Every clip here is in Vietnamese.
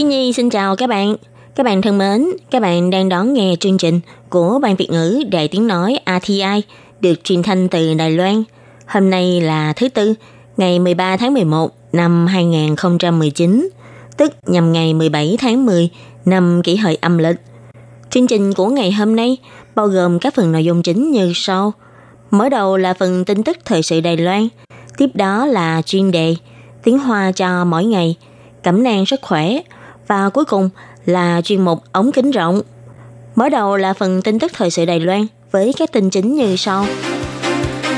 Thiên Nhi xin chào các bạn. Các bạn thân mến, các bạn đang đón nghe chương trình của Ban Việt ngữ Đài Tiếng Nói RTI được truyền thanh từ Đài Loan. Hôm nay là thứ Tư, ngày 13 tháng 11 năm 2019, tức nhằm ngày 17 tháng 10 năm kỷ hợi âm lịch. Chương trình của ngày hôm nay bao gồm các phần nội dung chính như sau. Mở đầu là phần tin tức thời sự Đài Loan, tiếp đó là chuyên đề tiếng Hoa cho mỗi ngày, cẩm nang sức khỏe và cuối cùng là chuyên mục ống kính rộng. Mở đầu là phần tin tức thời sự Đài Loan với các tin chính như sau.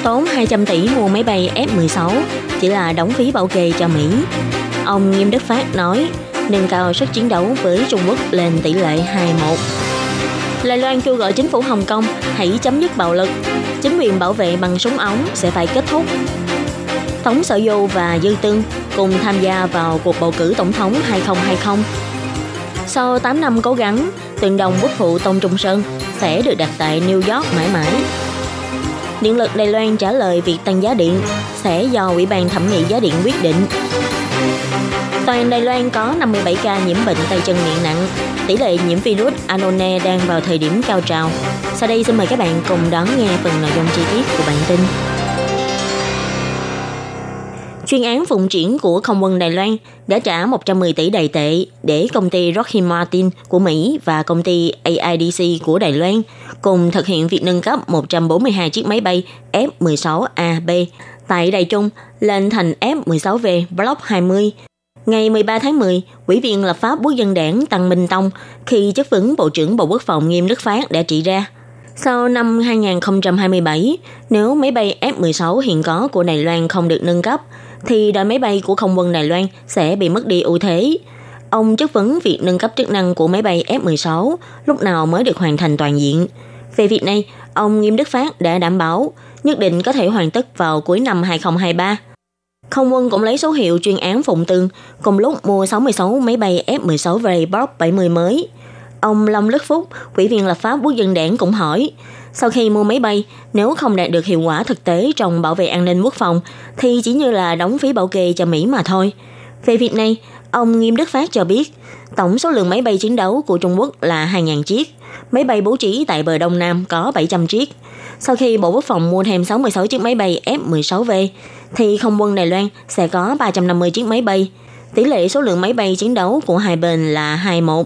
Tốn 200 tỷ mua máy bay F-16 chỉ là đóng phí bảo kê cho Mỹ. Ông Nghiêm Đức Phát nói, nâng cao sức chiến đấu với Trung Quốc lên tỷ lệ 2:1. Đài Loan kêu gọi chính phủ Hồng Kông hãy chấm dứt bạo lực. Chính quyền bảo vệ bằng súng ống sẽ phải kết thúc. Tống Sở Du và Dư Tương cùng tham gia vào cuộc bầu cử tổng thống 2020. Sau 8 năm cố gắng, tượng đồng bút phụ tông Trung Sơn sẽ được đặt tại New York mãi mãi. Điện lực Đài Loan trả lời việc tăng giá điện sẽ do Ủy ban thẩm nghị giá điện quyết định. Toàn Đài Loan có 57 ca nhiễm bệnh tay chân miệng nặng, tỷ lệ nhiễm virus Anone đang vào thời điểm cao trào. Sau đây xin mời các bạn cùng đón nghe phần nội dung chi tiết của bản tin. Chuyên án phụng triển của không quân Đài Loan đã trả 110 tỷ đài tệ để công ty Lockheed Martin của Mỹ và công ty AIDC của Đài Loan cùng thực hiện việc nâng cấp 142 chiếc máy bay F-16AB tại Đài Trung lên thành F-16V Block 20. Ngày 13 tháng 10, Ủy viên lập pháp quốc dân đảng Tăng Minh Tông khi chất vấn Bộ trưởng Bộ Quốc phòng Nghiêm Đức Phát đã chỉ ra sau năm 2027, nếu máy bay F-16 hiện có của Đài Loan không được nâng cấp, thì đội máy bay của không quân Đài Loan sẽ bị mất đi ưu thế. Ông chất vấn việc nâng cấp chức năng của máy bay F-16 lúc nào mới được hoàn thành toàn diện. Về việc này, ông Nghiêm Đức Phát đã đảm bảo nhất định có thể hoàn tất vào cuối năm 2023. Không quân cũng lấy số hiệu chuyên án Phụng Tương cùng lúc mua 66 máy bay F-16 về Block 70 mới. Ông Long Lức Phúc, Ủy viên lập pháp quốc dân đảng cũng hỏi, sau khi mua máy bay, nếu không đạt được hiệu quả thực tế trong bảo vệ an ninh quốc phòng, thì chỉ như là đóng phí bảo kê cho Mỹ mà thôi. Về việc này, ông Nghiêm Đức Phát cho biết, tổng số lượng máy bay chiến đấu của Trung Quốc là 2.000 chiếc, máy bay bố trí tại bờ Đông Nam có 700 chiếc. Sau khi Bộ Quốc phòng mua thêm 66 chiếc máy bay F-16V, thì không quân Đài Loan sẽ có 350 chiếc máy bay. Tỷ lệ số lượng máy bay chiến đấu của hai bên là 2:1.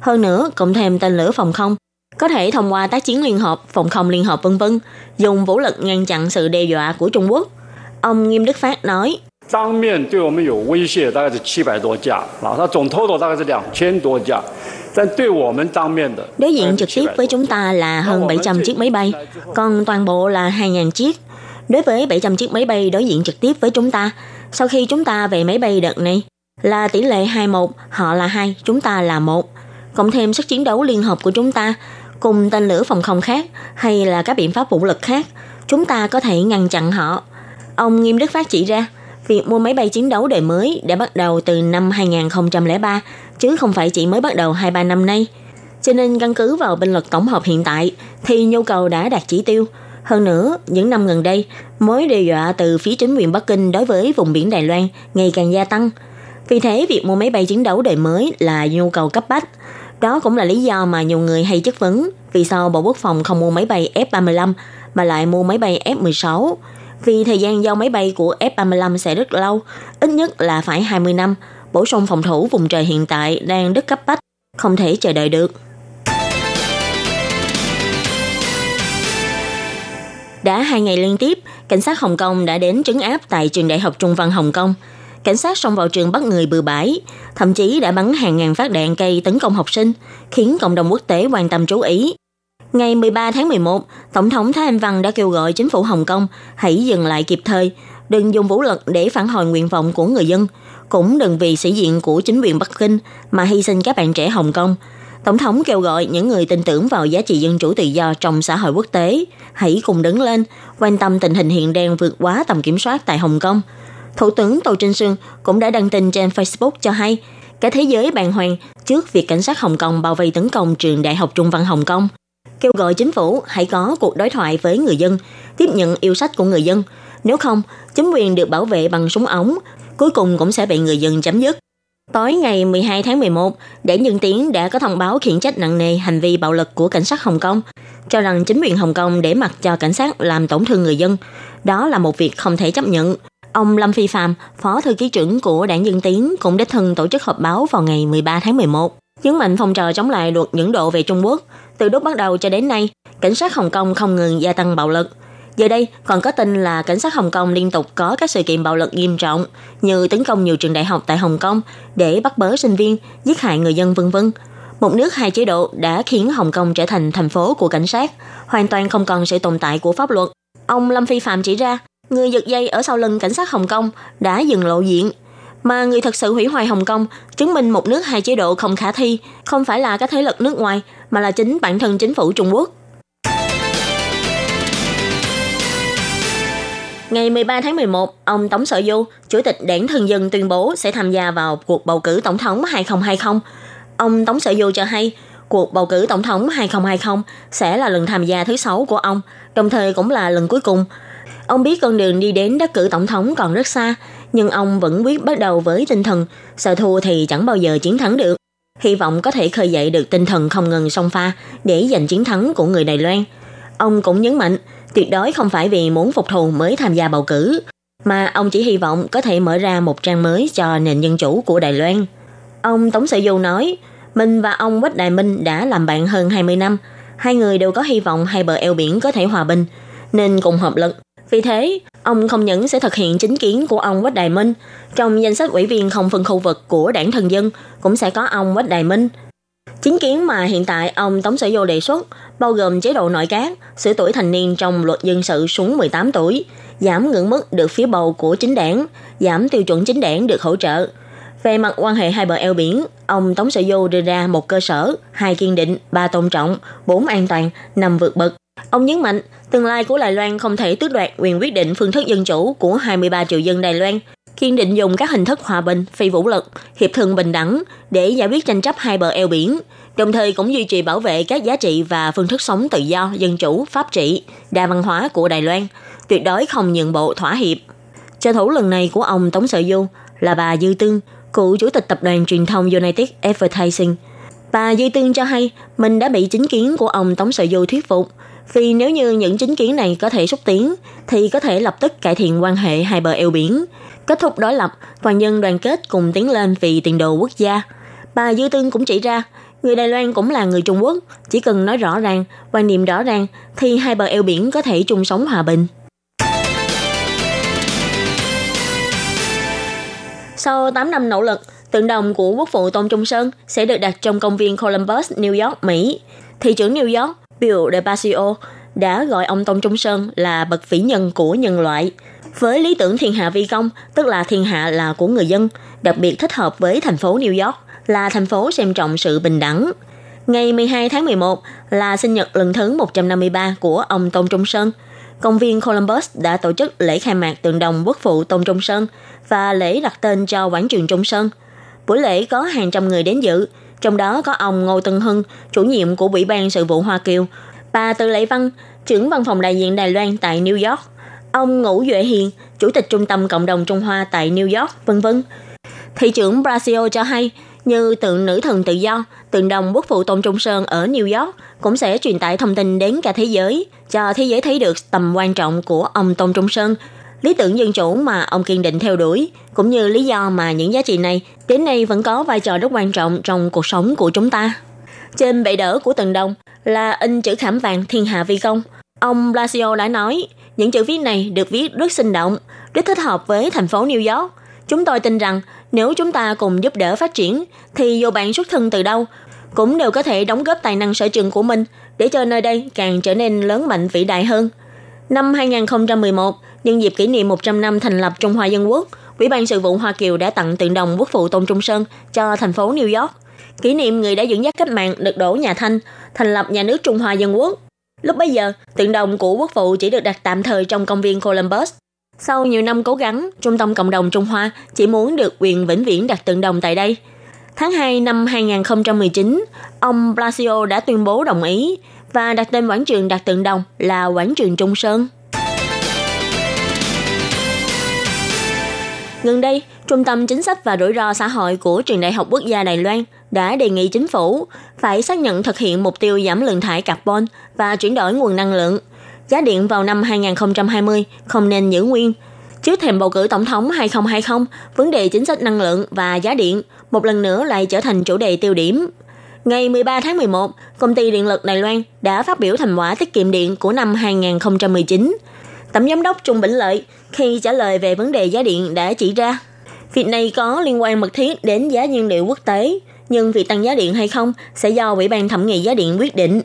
Hơn nữa, cộng thêm tên lửa phòng không, có thể thông qua tác chiến liên hợp, phòng không liên hợp vân vân, dùng vũ lực ngăn chặn sự đe dọa của Trung Quốc. Ông Nghiêm Đức Phát nói, Đối diện trực tiếp với chúng ta là hơn 700 chiếc máy bay, còn toàn bộ là 2.000 chiếc. Đối với 700 chiếc máy bay đối diện trực tiếp với chúng ta, sau khi chúng ta về máy bay đợt này, là tỷ lệ 21, họ là 2, chúng ta là 1. Cộng thêm sức chiến đấu liên hợp của chúng ta, cùng tên lửa phòng không khác hay là các biện pháp vũ lực khác, chúng ta có thể ngăn chặn họ. Ông Nghiêm Đức Phát chỉ ra, việc mua máy bay chiến đấu đời mới đã bắt đầu từ năm 2003, chứ không phải chỉ mới bắt đầu 2-3 năm nay. Cho nên căn cứ vào binh lực tổng hợp hiện tại, thì nhu cầu đã đạt chỉ tiêu. Hơn nữa, những năm gần đây, mối đe dọa từ phía chính quyền Bắc Kinh đối với vùng biển Đài Loan ngày càng gia tăng. Vì thế, việc mua máy bay chiến đấu đời mới là nhu cầu cấp bách. Đó cũng là lý do mà nhiều người hay chất vấn vì sao Bộ Quốc phòng không mua máy bay F-35 mà lại mua máy bay F-16. Vì thời gian giao máy bay của F-35 sẽ rất lâu, ít nhất là phải 20 năm. Bổ sung phòng thủ vùng trời hiện tại đang rất cấp bách, không thể chờ đợi được. Đã hai ngày liên tiếp, cảnh sát Hồng Kông đã đến trấn áp tại trường đại học Trung văn Hồng Kông. Cảnh sát xông vào trường bắt người bừa bãi, thậm chí đã bắn hàng ngàn phát đạn cây tấn công học sinh, khiến cộng đồng quốc tế quan tâm chú ý. Ngày 13 tháng 11, Tổng thống Thái Anh Văn đã kêu gọi chính phủ Hồng Kông hãy dừng lại kịp thời, đừng dùng vũ lực để phản hồi nguyện vọng của người dân, cũng đừng vì sĩ diện của chính quyền Bắc Kinh mà hy sinh các bạn trẻ Hồng Kông. Tổng thống kêu gọi những người tin tưởng vào giá trị dân chủ tự do trong xã hội quốc tế hãy cùng đứng lên, quan tâm tình hình hiện đang vượt quá tầm kiểm soát tại Hồng Kông. Thủ tướng Tô Trinh Sương cũng đã đăng tin trên Facebook cho hay cả thế giới bàn hoàng trước việc cảnh sát Hồng Kông bao vây tấn công trường Đại học Trung văn Hồng Kông. Kêu gọi chính phủ hãy có cuộc đối thoại với người dân, tiếp nhận yêu sách của người dân. Nếu không, chính quyền được bảo vệ bằng súng ống, cuối cùng cũng sẽ bị người dân chấm dứt. Tối ngày 12 tháng 11, Đảng Dân Tiến đã có thông báo khiển trách nặng nề hành vi bạo lực của cảnh sát Hồng Kông, cho rằng chính quyền Hồng Kông để mặc cho cảnh sát làm tổn thương người dân. Đó là một việc không thể chấp nhận. Ông Lâm Phi Phạm, Phó Thư ký trưởng của Đảng Dân Tiến cũng đích thân tổ chức họp báo vào ngày 13 tháng 11, nhấn mạnh phong trào chống lại luật những độ về Trung Quốc. Từ lúc bắt đầu cho đến nay, cảnh sát Hồng Kông không ngừng gia tăng bạo lực – Giờ đây, còn có tin là cảnh sát Hồng Kông liên tục có các sự kiện bạo lực nghiêm trọng như tấn công nhiều trường đại học tại Hồng Kông để bắt bớ sinh viên, giết hại người dân vân vân. Một nước hai chế độ đã khiến Hồng Kông trở thành thành phố của cảnh sát, hoàn toàn không còn sự tồn tại của pháp luật. Ông Lâm Phi Phạm chỉ ra, người giật dây ở sau lưng cảnh sát Hồng Kông đã dừng lộ diện, mà người thật sự hủy hoại Hồng Kông, chứng minh một nước hai chế độ không khả thi, không phải là các thế lực nước ngoài, mà là chính bản thân chính phủ Trung Quốc. Ngày 13 tháng 11, ông Tống Sở Du, Chủ tịch Đảng Thân dân tuyên bố sẽ tham gia vào cuộc bầu cử tổng thống 2020. Ông Tống Sở Du cho hay, cuộc bầu cử tổng thống 2020 sẽ là lần tham gia thứ sáu của ông, đồng thời cũng là lần cuối cùng. Ông biết con đường đi đến đắc cử tổng thống còn rất xa, nhưng ông vẫn quyết bắt đầu với tinh thần sợ thua thì chẳng bao giờ chiến thắng được. Hy vọng có thể khơi dậy được tinh thần không ngừng song pha để giành chiến thắng của người Đài Loan. Ông cũng nhấn mạnh tuyệt đối không phải vì muốn phục thù mới tham gia bầu cử, mà ông chỉ hy vọng có thể mở ra một trang mới cho nền dân chủ của Đài Loan. Ông Tống Sở Du nói, mình và ông Quách Đại Minh đã làm bạn hơn 20 năm, hai người đều có hy vọng hai bờ eo biển có thể hòa bình, nên cùng hợp lực. Vì thế, ông không những sẽ thực hiện chính kiến của ông Quách Đại Minh, trong danh sách ủy viên không phân khu vực của đảng thần dân cũng sẽ có ông Quách Đại Minh – Chính kiến mà hiện tại ông Tống Sở Vô đề xuất bao gồm chế độ nội các, sửa tuổi thành niên trong luật dân sự xuống 18 tuổi, giảm ngưỡng mức được phiếu bầu của chính đảng, giảm tiêu chuẩn chính đảng được hỗ trợ. Về mặt quan hệ hai bờ eo biển, ông Tống Sở Vô đưa ra một cơ sở, hai kiên định, ba tôn trọng, bốn an toàn, năm vượt bậc. Ông nhấn mạnh, tương lai của Đài Loan không thể tước đoạt quyền quyết định phương thức dân chủ của 23 triệu dân Đài Loan, kiên định dùng các hình thức hòa bình, phi vũ lực, hiệp thương bình đẳng để giải quyết tranh chấp hai bờ eo biển, đồng thời cũng duy trì bảo vệ các giá trị và phương thức sống tự do, dân chủ, pháp trị, đa văn hóa của Đài Loan, tuyệt đối không nhượng bộ thỏa hiệp. Trợ thủ lần này của ông Tống Sở Du là bà Dư Tương, cựu chủ tịch tập đoàn truyền thông United Advertising. Bà Dư Tương cho hay mình đã bị chính kiến của ông Tống Sở Du thuyết phục, vì nếu như những chính kiến này có thể xúc tiến, thì có thể lập tức cải thiện quan hệ hai bờ eo biển, kết thúc đối lập, toàn dân đoàn kết cùng tiến lên vì tiền đồ quốc gia. Bà Dư Tương cũng chỉ ra, người Đài Loan cũng là người Trung Quốc, chỉ cần nói rõ ràng, quan niệm rõ ràng, thì hai bờ eo biển có thể chung sống hòa bình. Sau 8 năm nỗ lực, tượng đồng của quốc phụ Tôn Trung Sơn sẽ được đặt trong công viên Columbus, New York, Mỹ. Thị trưởng New York, Bill de Blasio, đã gọi ông Tôn Trung Sơn là bậc vĩ nhân của nhân loại – với lý tưởng thiên hạ vi công, tức là thiên hạ là của người dân, đặc biệt thích hợp với thành phố New York, là thành phố xem trọng sự bình đẳng. Ngày 12 tháng 11 là sinh nhật lần thứ 153 của ông Tôn Trung Sơn. Công viên Columbus đã tổ chức lễ khai mạc tượng đồng quốc phụ Tôn Trung Sơn và lễ đặt tên cho quảng trường Trung Sơn. Buổi lễ có hàng trăm người đến dự, trong đó có ông Ngô Tân Hưng, chủ nhiệm của Ủy ban sự vụ Hoa Kiều, bà Từ Lệ Văn, trưởng văn phòng đại diện Đài Loan tại New York, ông Ngũ Duệ Hiền, Chủ tịch Trung tâm Cộng đồng Trung Hoa tại New York, vân vân. Thị trưởng Brazil cho hay, như tượng nữ thần tự do, tượng đồng quốc phụ Tôn Trung Sơn ở New York cũng sẽ truyền tải thông tin đến cả thế giới, cho thế giới thấy được tầm quan trọng của ông Tôn Trung Sơn, lý tưởng dân chủ mà ông kiên định theo đuổi, cũng như lý do mà những giá trị này đến nay vẫn có vai trò rất quan trọng trong cuộc sống của chúng ta. Trên bệ đỡ của tượng đồng là in chữ khảm vàng thiên hạ vi công. Ông Blasio đã nói, những chữ viết này được viết rất sinh động, rất thích hợp với thành phố New York. Chúng tôi tin rằng nếu chúng ta cùng giúp đỡ phát triển, thì dù bạn xuất thân từ đâu, cũng đều có thể đóng góp tài năng sở trường của mình để cho nơi đây càng trở nên lớn mạnh vĩ đại hơn. Năm 2011, nhân dịp kỷ niệm 100 năm thành lập Trung Hoa Dân Quốc, Ủy ban sự vụ Hoa Kiều đã tặng tượng đồng quốc phụ Tôn Trung Sơn cho thành phố New York, kỷ niệm người đã dẫn dắt cách mạng được đổ nhà Thanh, thành lập nhà nước Trung Hoa Dân Quốc. Lúc bấy giờ, tượng đồng của quốc phụ chỉ được đặt tạm thời trong công viên Columbus. Sau nhiều năm cố gắng, Trung tâm Cộng đồng Trung Hoa chỉ muốn được quyền vĩnh viễn đặt tượng đồng tại đây. Tháng 2 năm 2019, ông Blasio đã tuyên bố đồng ý và đặt tên quảng trường đặt tượng đồng là quảng trường Trung Sơn. Gần đây, Trung tâm Chính sách và Rủi ro xã hội của Trường Đại học Quốc gia Đài Loan đã đề nghị chính phủ phải xác nhận thực hiện mục tiêu giảm lượng thải carbon và chuyển đổi nguồn năng lượng. Giá điện vào năm 2020 không nên giữ nguyên. Trước thềm bầu cử tổng thống 2020, vấn đề chính sách năng lượng và giá điện một lần nữa lại trở thành chủ đề tiêu điểm. Ngày 13 tháng 11, công ty điện lực Đài Loan đã phát biểu thành quả tiết kiệm điện của năm 2019. Tổng giám đốc Trung Bỉnh Lợi khi trả lời về vấn đề giá điện đã chỉ ra, việc này có liên quan mật thiết đến giá nhiên liệu quốc tế, nhưng việc tăng giá điện hay không sẽ do Ủy ban thẩm nghị giá điện quyết định.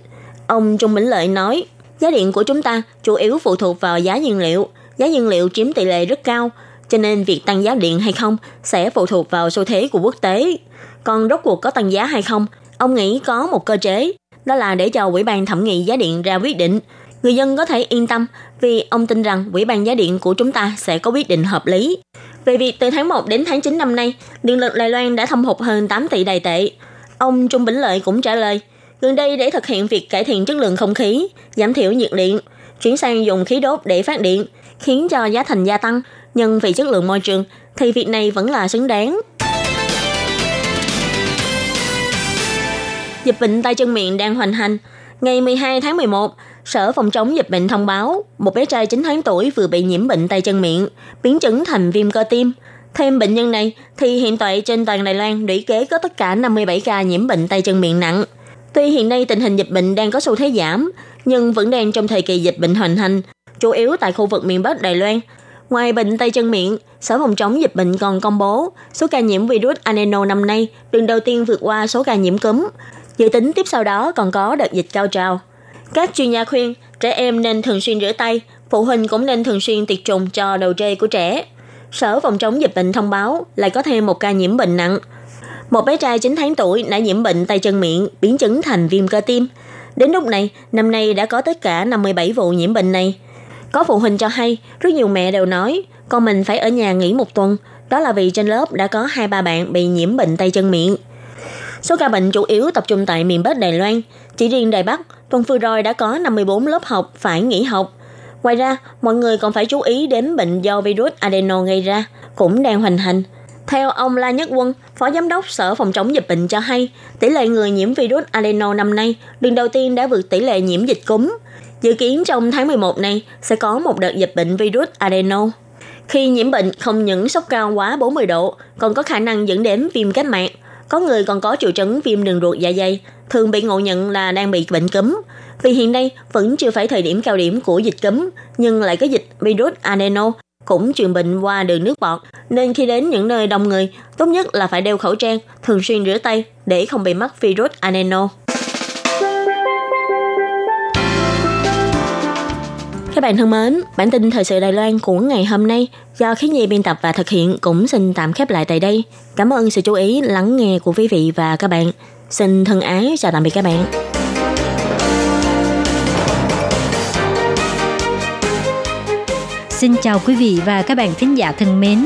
Ông Trung Bỉnh Lợi nói, giá điện của chúng ta chủ yếu phụ thuộc vào giá nhiên liệu, giá nhiên liệu chiếm tỷ lệ rất cao, cho nên việc tăng giá điện hay không sẽ phụ thuộc vào xu thế của quốc tế. Còn rốt cuộc có tăng giá hay không, ông nghĩ có một cơ chế, đó là để cho Ủy ban thẩm nghị giá điện ra quyết định. Người dân có thể yên tâm vì ông tin rằng Ủy ban giá điện của chúng ta sẽ có quyết định hợp lý. Về việc từ tháng 1 đến tháng 9 năm nay, điện lực Đài Loan đã thâm hụt hơn 8 tỷ đài tệ. Ông Trung Bỉnh Lợi cũng trả lời, gần đây để thực hiện việc cải thiện chất lượng không khí, giảm thiểu nhiệt điện, chuyển sang dùng khí đốt để phát điện, khiến cho giá thành gia tăng, nhưng vì chất lượng môi trường thì việc này vẫn là xứng đáng. Dịch bệnh tay chân miệng đang hoành hành. Ngày 12 tháng 11, Sở Phòng chống dịch bệnh thông báo một bé trai 9 tháng tuổi vừa bị nhiễm bệnh tay chân miệng, biến chứng thành viêm cơ tim. Thêm bệnh nhân này thì hiện tại trên toàn Đài Loan lũy kế có tất cả 57 ca nhiễm bệnh tay chân miệng nặng. Tuy hiện nay tình hình dịch bệnh đang có xu thế giảm, nhưng vẫn đang trong thời kỳ dịch bệnh hoành hành, chủ yếu tại khu vực miền Bắc Đài Loan. Ngoài bệnh tay chân miệng, Sở Phòng chống dịch bệnh còn công bố số ca nhiễm virus adeno năm nay lần đầu tiên vượt qua số ca nhiễm cúm. Dự tính tiếp sau đó còn có đợt dịch cao trào. Các chuyên gia khuyên trẻ em nên thường xuyên rửa tay, phụ huynh cũng nên thường xuyên tiệt trùng cho đầu rê của trẻ. Sở phòng chống dịch bệnh thông báo lại có thêm một ca nhiễm bệnh nặng. Một bé trai 9 tháng tuổi đã nhiễm bệnh tay chân miệng, biến chứng thành viêm cơ tim. Đến lúc này, năm nay đã có tất cả 57 vụ nhiễm bệnh này. Có phụ huynh cho hay, rất nhiều mẹ đều nói, con mình phải ở nhà nghỉ một tuần, đó là vì trên lớp đã có hai ba bạn bị nhiễm bệnh tay chân miệng. Số ca bệnh chủ yếu tập trung tại miền Bắc Đài Loan. Chỉ riêng Đài Bắc, tuần vừa rồi đã có 54 lớp học phải nghỉ học. Ngoài ra, mọi người còn phải chú ý đến bệnh do virus adeno gây ra, cũng đang hoành hành. Theo ông La Nhất Quân, Phó Giám đốc Sở Phòng chống dịch bệnh cho hay, tỷ lệ người nhiễm virus adeno năm nay lần đầu tiên đã vượt tỷ lệ nhiễm dịch cúm. Dự kiến trong tháng 11 này sẽ có một đợt dịch bệnh virus adeno. Khi nhiễm bệnh không những sốc cao quá 40 độ, còn có khả năng dẫn đến viêm kết mạc, có người còn có triệu chứng viêm đường ruột dạ dày, thường bị ngộ nhận là đang bị bệnh cúm. Vì hiện nay vẫn chưa phải thời điểm cao điểm của dịch cúm, nhưng lại có dịch virus adeno cũng truyền bệnh qua đường nước bọt, nên khi đến những nơi đông người, tốt nhất là phải đeo khẩu trang, thường xuyên rửa tay để không bị mắc virus adeno. Các bạn thân mến, bản tin thời sự Đài Loan của ngày hôm nay do khí nhi biên tập và thực hiện cũng xin tạm khép lại tại đây. Cảm ơn sự chú ý lắng nghe của quý vị và các bạn. Xin thân ái chào tạm biệt các bạn. Xin chào quý vị và các bạn thính giả thân mến.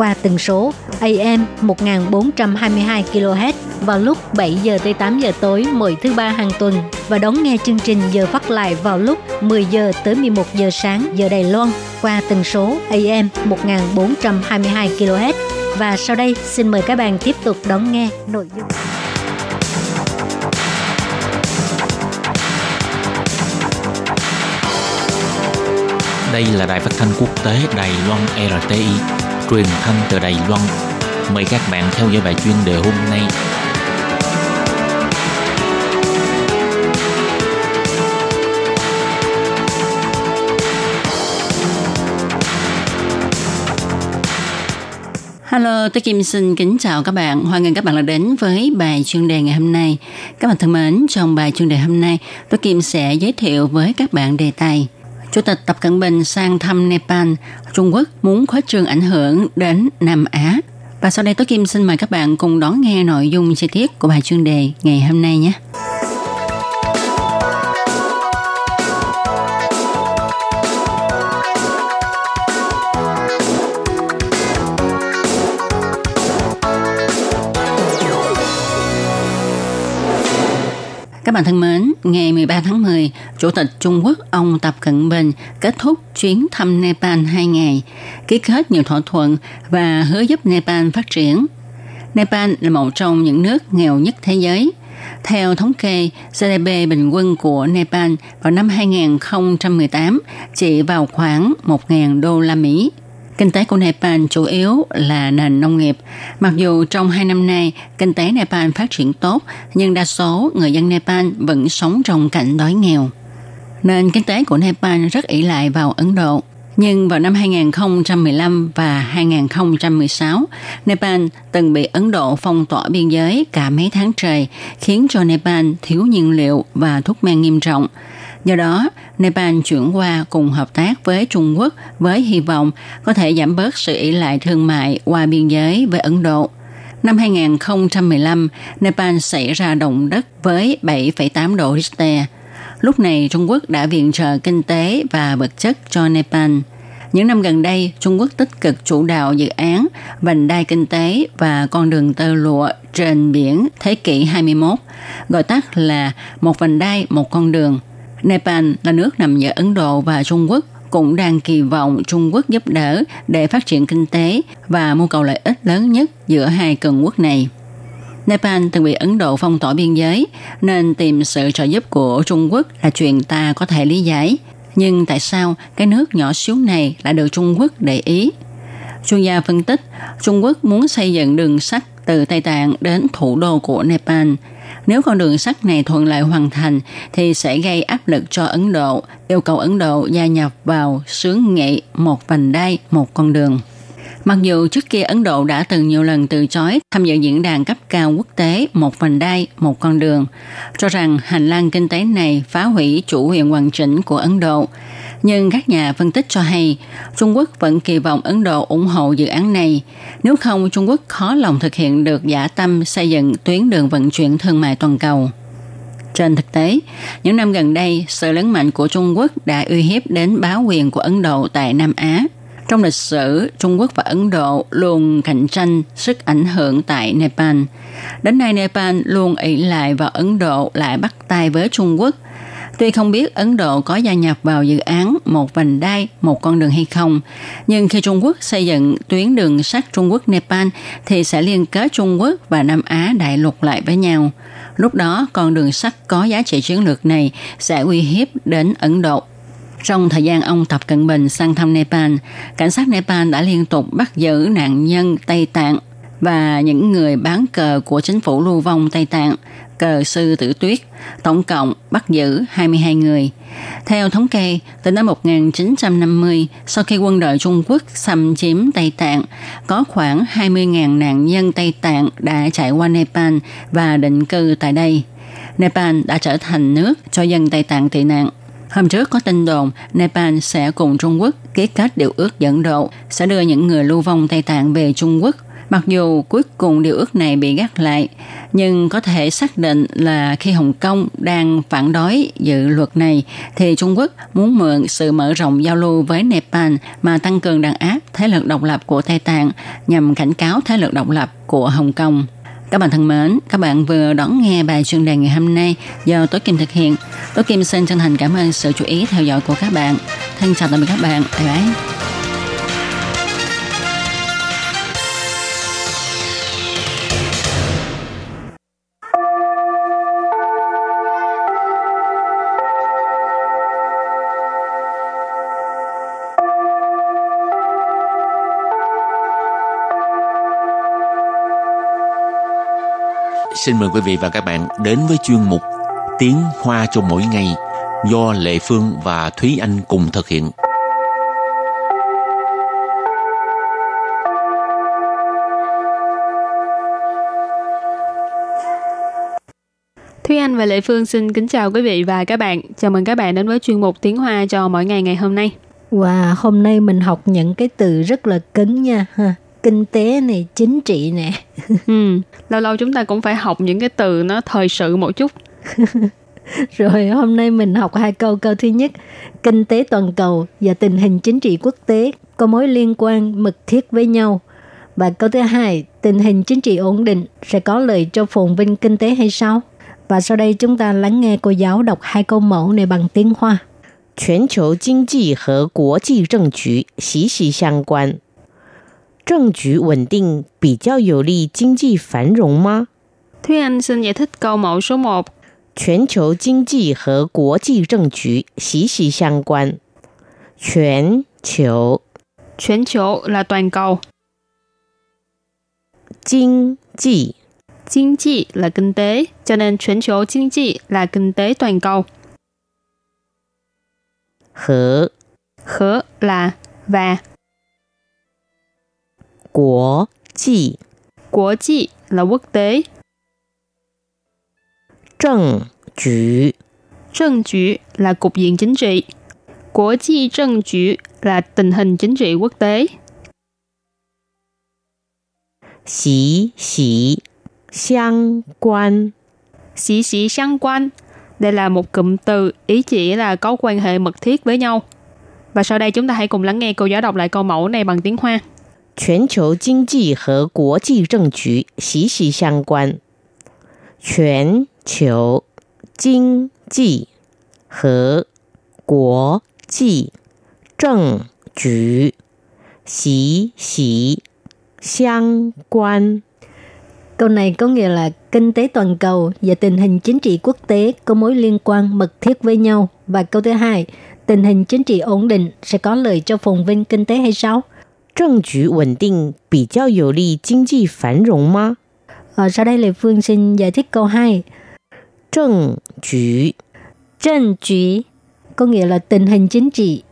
qua tần số AM 1422 kHz vào lúc 7 giờ tới 8 giờ tối mỗi thứ ba hàng tuần và đón nghe chương trình giờ phát lại vào lúc 10 giờ tới 11 giờ sáng giờ Đài Loan qua tần số AM 1422 kHz. Và sau đây xin mời các bạn tiếp tục đón nghe nội dung. Đây là đài phát thanh quốc tế Đài Loan RTI, truyền thanh từ Đài Loan. Mời các bạn theo dõi bài chuyên đề hôm nay. Hello, tôi Kim xin kính chào các bạn. Hoan nghênh các bạn đã đến với bài chuyên đề ngày hôm nay. Các bạn thân mến, trong bài chuyên đề hôm nay, tôi Kim sẽ giới thiệu với các bạn đề tài Chủ tịch Tập Cận Bình sang thăm Nepal, Trung Quốc muốn khuếch trường ảnh hưởng đến Nam Á. Và sau đây Tố Kim xin mời các bạn cùng đón nghe nội dung chi tiết của bài chuyên đề ngày hôm nay nhé. Các bạn thân mến, ngày 13 tháng 10, Chủ tịch Trung Quốc ông Tập Cận Bình kết thúc chuyến thăm Nepal 2 ngày, ký kết nhiều thỏa thuận và hứa giúp Nepal phát triển. Nepal là một trong những nước nghèo nhất thế giới. Theo thống kê, GDP bình quân của Nepal vào năm 2018 chỉ vào khoảng 1.000 đô la Mỹ. Kinh tế của Nepal chủ yếu là nền nông nghiệp. Mặc dù trong hai năm nay, kinh tế Nepal phát triển tốt, nhưng đa số người dân Nepal vẫn sống trong cảnh đói nghèo. Nền kinh tế của Nepal rất ỷ lại vào Ấn Độ. Nhưng vào năm 2015 và 2016, Nepal từng bị Ấn Độ phong tỏa biên giới cả mấy tháng trời, khiến cho Nepal thiếu nhiên liệu và thuốc men nghiêm trọng. Do đó, Nepal chuyển qua cùng hợp tác với Trung Quốc với hy vọng có thể giảm bớt sự ỷ lại thương mại qua biên giới với Ấn Độ. Năm 2015, Nepal xảy ra động đất với 7,8 độ Richter. Lúc này Trung Quốc đã viện trợ kinh tế và vật chất cho Nepal. Những năm gần đây, Trung Quốc tích cực chủ đạo dự án vành đai kinh tế và con đường tơ lụa trên biển thế kỷ 21, gọi tắt là một vành đai, một con đường – Nepal là nước nằm giữa Ấn Độ và Trung Quốc cũng đang kỳ vọng Trung Quốc giúp đỡ để phát triển kinh tế và mưu cầu lợi ích lớn nhất giữa hai cường quốc này. Nepal từng bị Ấn Độ phong tỏa biên giới nên tìm sự trợ giúp của Trung Quốc là chuyện ta có thể lý giải. Nhưng tại sao cái nước nhỏ xíu này lại được Trung Quốc để ý? Chuyên gia phân tích, Trung Quốc muốn xây dựng đường sắt từ Tây Tạng đến thủ đô của Nepal – nếu con đường sắt này thuận lợi hoàn thành thì sẽ gây áp lực cho Ấn Độ, yêu cầu Ấn Độ gia nhập vào sướng nghị một vành đai, một con đường. Mặc dù trước kia Ấn Độ đã từng nhiều lần từ chối tham dự diễn đàn cấp cao quốc tế một vành đai, một con đường, cho rằng hành lang kinh tế này phá hủy chủ quyền hoàn chỉnh của Ấn Độ. Nhưng các nhà phân tích cho hay, Trung Quốc vẫn kỳ vọng Ấn Độ ủng hộ dự án này. Nếu không, Trung Quốc khó lòng thực hiện được giả tâm xây dựng tuyến đường vận chuyển thương mại toàn cầu. Trên thực tế, những năm gần đây, sự lớn mạnh của Trung Quốc đã uy hiếp đến báo quyền của Ấn Độ tại Nam Á – trong lịch sử, Trung Quốc và Ấn Độ luôn cạnh tranh sức ảnh hưởng tại Nepal. Đến nay Nepal luôn ỷ lại vào Ấn Độ lại bắt tay với Trung Quốc. Tuy không biết Ấn Độ có gia nhập vào dự án một vành đai, một con đường hay không, nhưng khi Trung Quốc xây dựng tuyến đường sắt Trung Quốc-Nepal thì sẽ liên kết Trung Quốc và Nam Á đại lục lại với nhau. Lúc đó, con đường sắt có giá trị chiến lược này sẽ uy hiếp đến Ấn Độ. Trong thời gian ông Tập Cận Bình sang thăm Nepal, cảnh sát Nepal đã liên tục bắt giữ nạn nhân Tây Tạng và những người bán cờ của chính phủ lưu vong Tây Tạng, cờ sư tử tuyết, tổng cộng bắt giữ 22 người. Theo thống kê, từ năm 1950, sau khi quân đội Trung Quốc xâm chiếm Tây Tạng, có khoảng 20.000 nạn nhân Tây Tạng đã chạy qua Nepal và định cư tại đây. Nepal đã trở thành nước cho dân Tây Tạng tị nạn. Hôm trước có tin đồn Nepal sẽ cùng Trung Quốc ký kết điều ước dẫn độ sẽ đưa những người lưu vong Tây Tạng về Trung Quốc. Mặc dù cuối cùng điều ước này bị gác lại, nhưng có thể xác định là khi Hồng Kông đang phản đối dự luật này, thì Trung Quốc muốn mượn sự mở rộng giao lưu với Nepal mà tăng cường đàn áp thế lực độc lập của Tây Tạng nhằm cảnh cáo thế lực độc lập của Hồng Kông. Các bạn thân mến, các bạn vừa đón nghe bài chuyên đề ngày hôm nay do Tối Kim thực hiện. Tối Kim xin chân thành cảm ơn sự chú ý theo dõi của các bạn. Thân chào tạm biệt các bạn. Bye bye. Xin mời quý vị và các bạn đến với chuyên mục Tiếng Hoa cho mỗi ngày do Lệ Phương và Thúy Anh cùng thực hiện. Thúy Anh và Lệ Phương xin kính chào quý vị và các bạn. Chào mừng các bạn đến với chuyên mục Tiếng Hoa cho mỗi ngày ngày hôm nay. Wow, hôm nay mình học những cái từ rất là cứng nha ha Kinh tế này, chính trị nè. ừ, lâu lâu chúng ta cũng phải học những cái từ nó thời sự một chút. Rồi hôm nay mình học hai câu. Câu thứ nhất, kinh tế toàn cầu và tình hình chính trị quốc tế có mối liên quan mật thiết với nhau. Và câu thứ hai, tình hình chính trị ổn định sẽ có lợi cho phồn vinh kinh tế hay sao? Và sau đây chúng ta lắng nghe cô giáo đọc hai câu mẫu này bằng tiếng Hoa. 全球经济和国际政局息息相关。 政局稳定比较有利经济繁荣吗？ Thúy Anh xin giải thích câu mẫu số 1. 全球经济和国际政局息息相关。全球 全球là toàn cầu, 经济 kinh济là kinh tế, cho nên全球经济 là kinh tế toàn cầu. 和 Khở là và, Quốc tế, Quốc tế là quốc tế. Trần Chủ Trần Chủ là cục diện chính trị. Quốc tế Trần Chủ là tình hình chính trị quốc tế. Xí xí Xiang quan. Xí xí xiang quan. Đây là một cụm từ ý chỉ là có quan hệ mật thiết với nhau. Và sau đây chúng ta hãy cùng lắng nghe cô giáo đọc lại câu mẫu này bằng tiếng Hoa. 全球经济和国际政局息息相关。全球经济和国际政局息息相关。 Câu này có nghĩa là kinh tế toàn cầu và tình hình chính trị quốc tế có mối liên quan mật thiết với nhau. Và câu thứ hai, tình hình chính trị ổn định sẽ có lợi cho phồn vinh kinh tế hay sao? 政局稳定比较有利经济繁荣吗？ Ờ, sau đây Lê Phương xin giải thích câu 2. 政局 Trân trị có nghĩa là tình hình chính trị.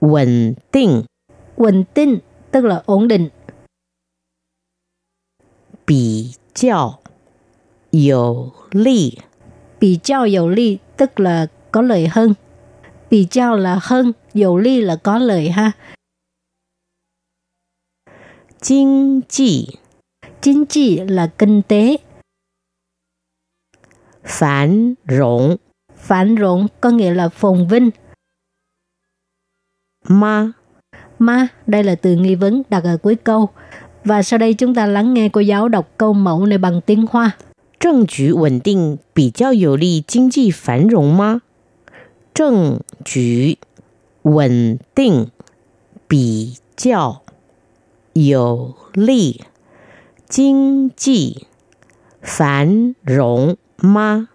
稳定 Ổn định tức là ổn định. 比较有利 Bị trao dầu ly tức là có lợi hơn. Bị trao là hơn, dầu ly là có lợi ha. 经济 Chính trị là kinh tế. 繁荣 Phản rộn có nghĩa là phồn vinh. 吗？ Ma, đây là từ nghi vấn đặt ở cuối câu. Và sau đây chúng ta lắng nghe cô giáo đọc câu mẫu này bằng tiếng Hoa. 政局稳定比较有利经济繁荣吗？政局 稳定比较有利经济繁荣吗？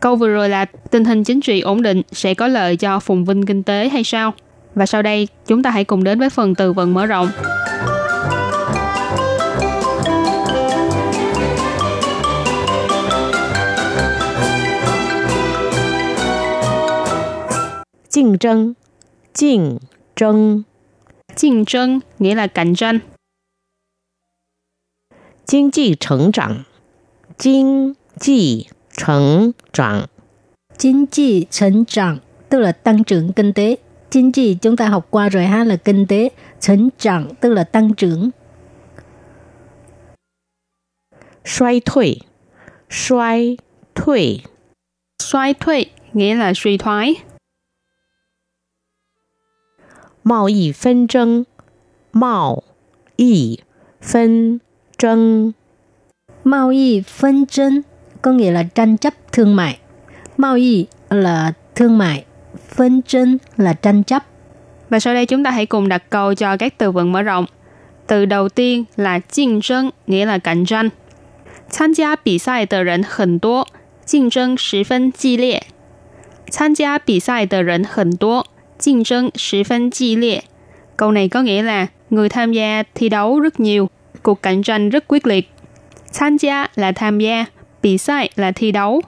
Câu vừa rồi là tình hình chính trị ổn định sẽ có lợi cho phồn vinh kinh tế hay sao? Và sau đây chúng ta hãy cùng đến với phần từ vựng mở rộng. 竞争， 竞争， 竞tranh nghĩa là cạnh tranh. 经济成长，经济成长， Chính trị thành trạng tức là tăng trưởng kinh tế. Chính trị chúng ta học qua rồi ha là kinh tế. Thành trạng tức là tăng trưởng. 衰退，衰退， Xoay thuế nghĩa là suy thoái. 贸易纷争，贸易纷 争 Mao y phân tranh có nghĩa là tranh chấp thương mại. Mao y là thương mại, phân tranh là tranh chấp. Và sau đây chúng ta hãy cùng đặt câu cho các từ vựng mở rộng. Từ đầu tiên là 竞争, nghĩa là cạnh tranh. 参加比赛的人很多，竞争十分激烈。参加比赛的人很多， 竞争十分激烈。Câu này có nghĩa là người tham gia thi đấu rất nhiều, cuộc cạnh tranh rất quyết liệt. Tham gia là tham gia, bị sai là thi đấu,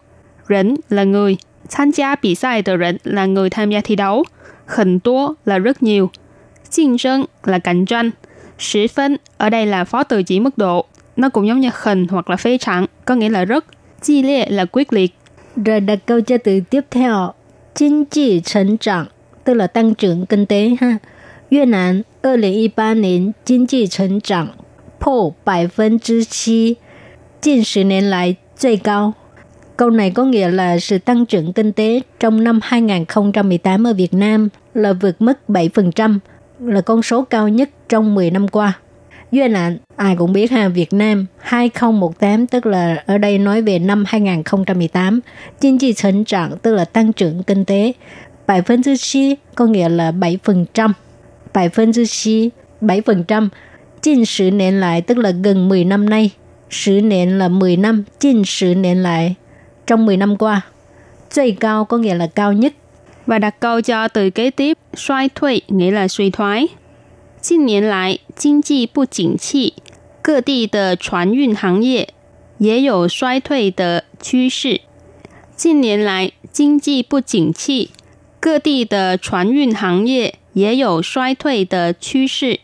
rỉnh là người, tham gia bị sai de rỉnh là người tham gia thi đấu, hình tố là rất nhiều,竞争là cạnh tranh, sĩ phân ở đây là phó từ chỉ mức độ, nó cũng giống như hình hoặc là phê trạng, có nghĩa là rất, chi liệt là quyết liệt. Rồi đặt câu cho từ tiếp theo. Kinh tế thành trưởng, tức là tăng trưởng kinh tế ha. Việt Nam 2018年经济成长破百分之七，近十年来最高。Câu này có nghĩa là sự tăng trưởng kinh tế trong năm 2018 ở Việt Nam là vượt mức 7%, là con số cao nhất trong 10 năm qua. Việt Nam, ai cũng biết ha, Việt Nam 2018 tức là ở đây nói về năm 2018, kinh tế thành trưởng tức là tăng trưởng kinh tế, 7% có nghĩa là 7%. 7%, 7%.近10 年lại tức là gần 10 năm nay. 10 年là 10 năm, 近10 年lại trong 10 năm qua.最cao có nghĩa là cao nhất. Và đặt câu cho từ kế tiếp, suy thuy nghĩa là suy thoái. 近年来经济不景气，各地的船运行业也有衰退的趋势。近年来经济不景气， 各地的船运行业也有衰退的趋势.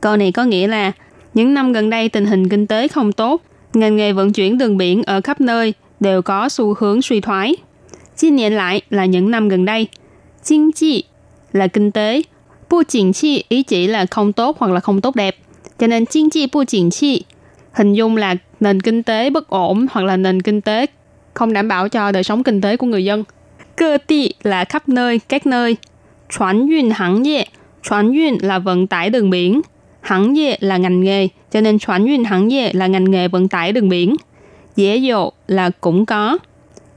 Câu này có nghĩa là những năm gần đây tình hình kinh tế không tốt, ngành nghề vận chuyển đường biển ở khắp nơi đều có xu hướng suy thoái. Chín niên lại là những năm gần đây. Kinh济là kinh tế, bu chỉnh chi ý chỉ là không tốt hoặc là không tốt đẹp. Cho nên kinh济bu chỉnh chi hình dung là nền kinh tế bất ổn hoặc là nền kinh tế không đảm bảo cho đời sống kinh tế của người dân. cơ tị là khắp nơi, cách nơi. chuan yun hãng dệ, chuan yun là vận tải đường biển, hãng dệ là ngành nghề, cho nên chuan yun hãng dệ là ngành nghề vận tải đường biển. Dễ dụ là cũng có.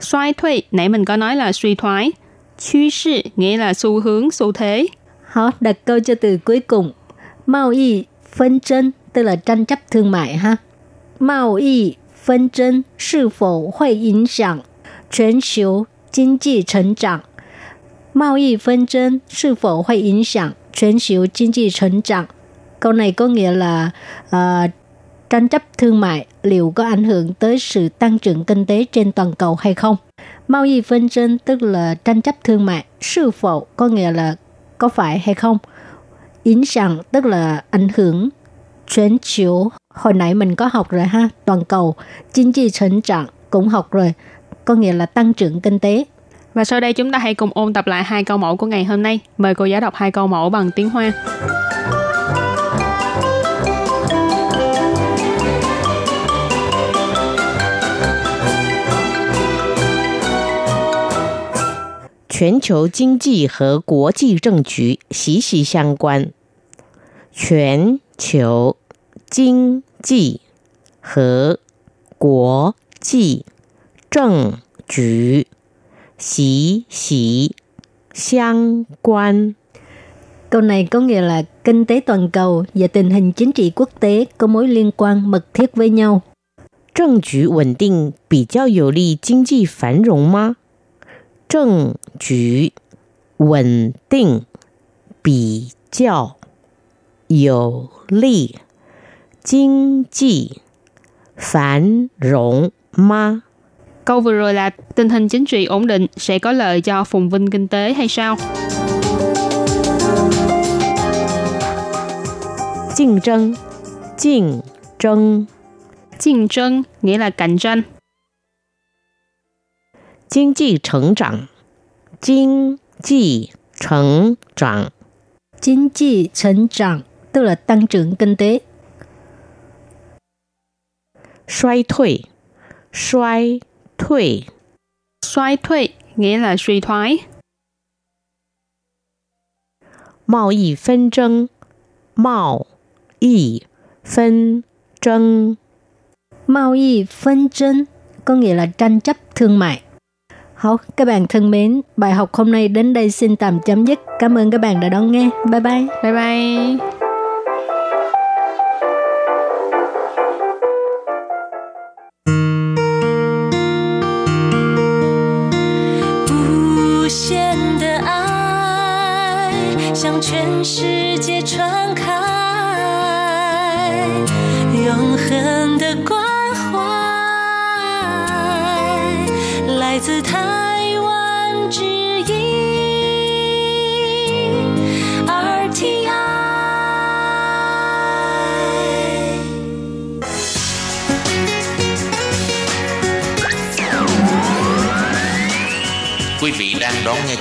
Xoay thuy, nãy mình có nói là suy thoái. Chú sĩ nghĩa là xu hướng, xu thế. Họ đặt câu cho từ cuối cùng. Mao y phân chân, tức là tranh chấp thương mại ha. Mao y phân chân, sự phổ hội ảnh hưởng 全球经济成长？贸易纷争是否会影响全球经济成长？Câu này có nghĩa là uh, tranh chấp thương mại liệu có ảnh hưởng tới sự tăng trưởng kinh tế trên toàn cầu hay không? Mao y phân tranh tức là tranh chấp thương mại, sư phụ có nghĩa là có phải hay không?影响tức là ảnh hưởng,全球hồi nãy mình có học rồi ha, toàn cầu, kinh tế thành trưởng cũng học rồi, có nghĩa là tăng trưởng kinh tế. Và sau đây chúng ta hãy cùng ôn tập lại hai câu mẫu của ngày hôm nay. Mời cô giáo đọc hai câu mẫu bằng tiếng Hoa. Toàn cầu kinh tế và quốc tế政局息息相关。全球经济和国际 政局息息相关. Câu này có nghĩa là kinh tế toàn cầu và tình hình chính trị quốc tế có mối liên quan mật thiết với nhau. 政局稳定比较有利经济繁荣吗？政局稳定比较有利经济繁荣吗？ Câu vừa rồi là tình hình chính trị ổn định sẽ có lợi cho phồn vinh kinh tế hay sao? Cạnh tranh Cạnh tranh Cạnh tranh nghĩa là cạnh tranh. Kinh tế thành trạng Kinh tế thành trạng Kinh tế thành trạng tức là tăng trưởng kinh tế. Xoay thuỷ Xoay 退，衰退， Xoay thuy nghĩa là suy thoái. 贸易纷争，贸易纷争， Mao y phân chân có nghĩa là tranh chấp thương mại. Hảo, các bạn thân mến, bài học hôm nay đến đây xin tạm chấm dứt. Cảm ơn các bạn đã đón nghe. Bye bye. Bye bye.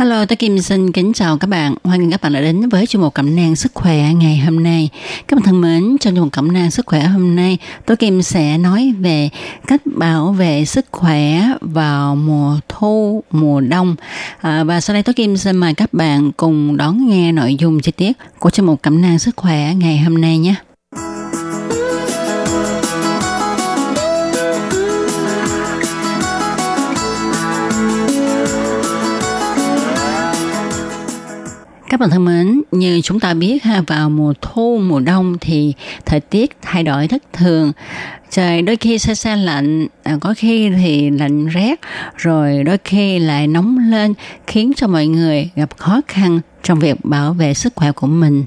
Hello, tôi Kim xin kính chào các bạn. Hoan nghênh các bạn đã đến với chương mục cẩm nang sức khỏe ngày hôm nay. Các bạn thân mến, trong chương mục cẩm nang sức khỏe hôm nay, tôi Kim sẽ nói về cách bảo vệ sức khỏe vào mùa thu, mùa đông. À, và sau đây tôi Kim xin mời các bạn cùng đón nghe nội dung chi tiết của chương mục cẩm nang sức khỏe ngày hôm nay nhé. Các bạn thân mến, như chúng ta biết ha vào mùa thu, mùa đông thì thời tiết thay đổi thất thường. Trời đôi khi se se lạnh, à, có khi thì lạnh rét, rồi đôi khi lại nóng lên khiến cho mọi người gặp khó khăn trong việc bảo vệ sức khỏe của mình.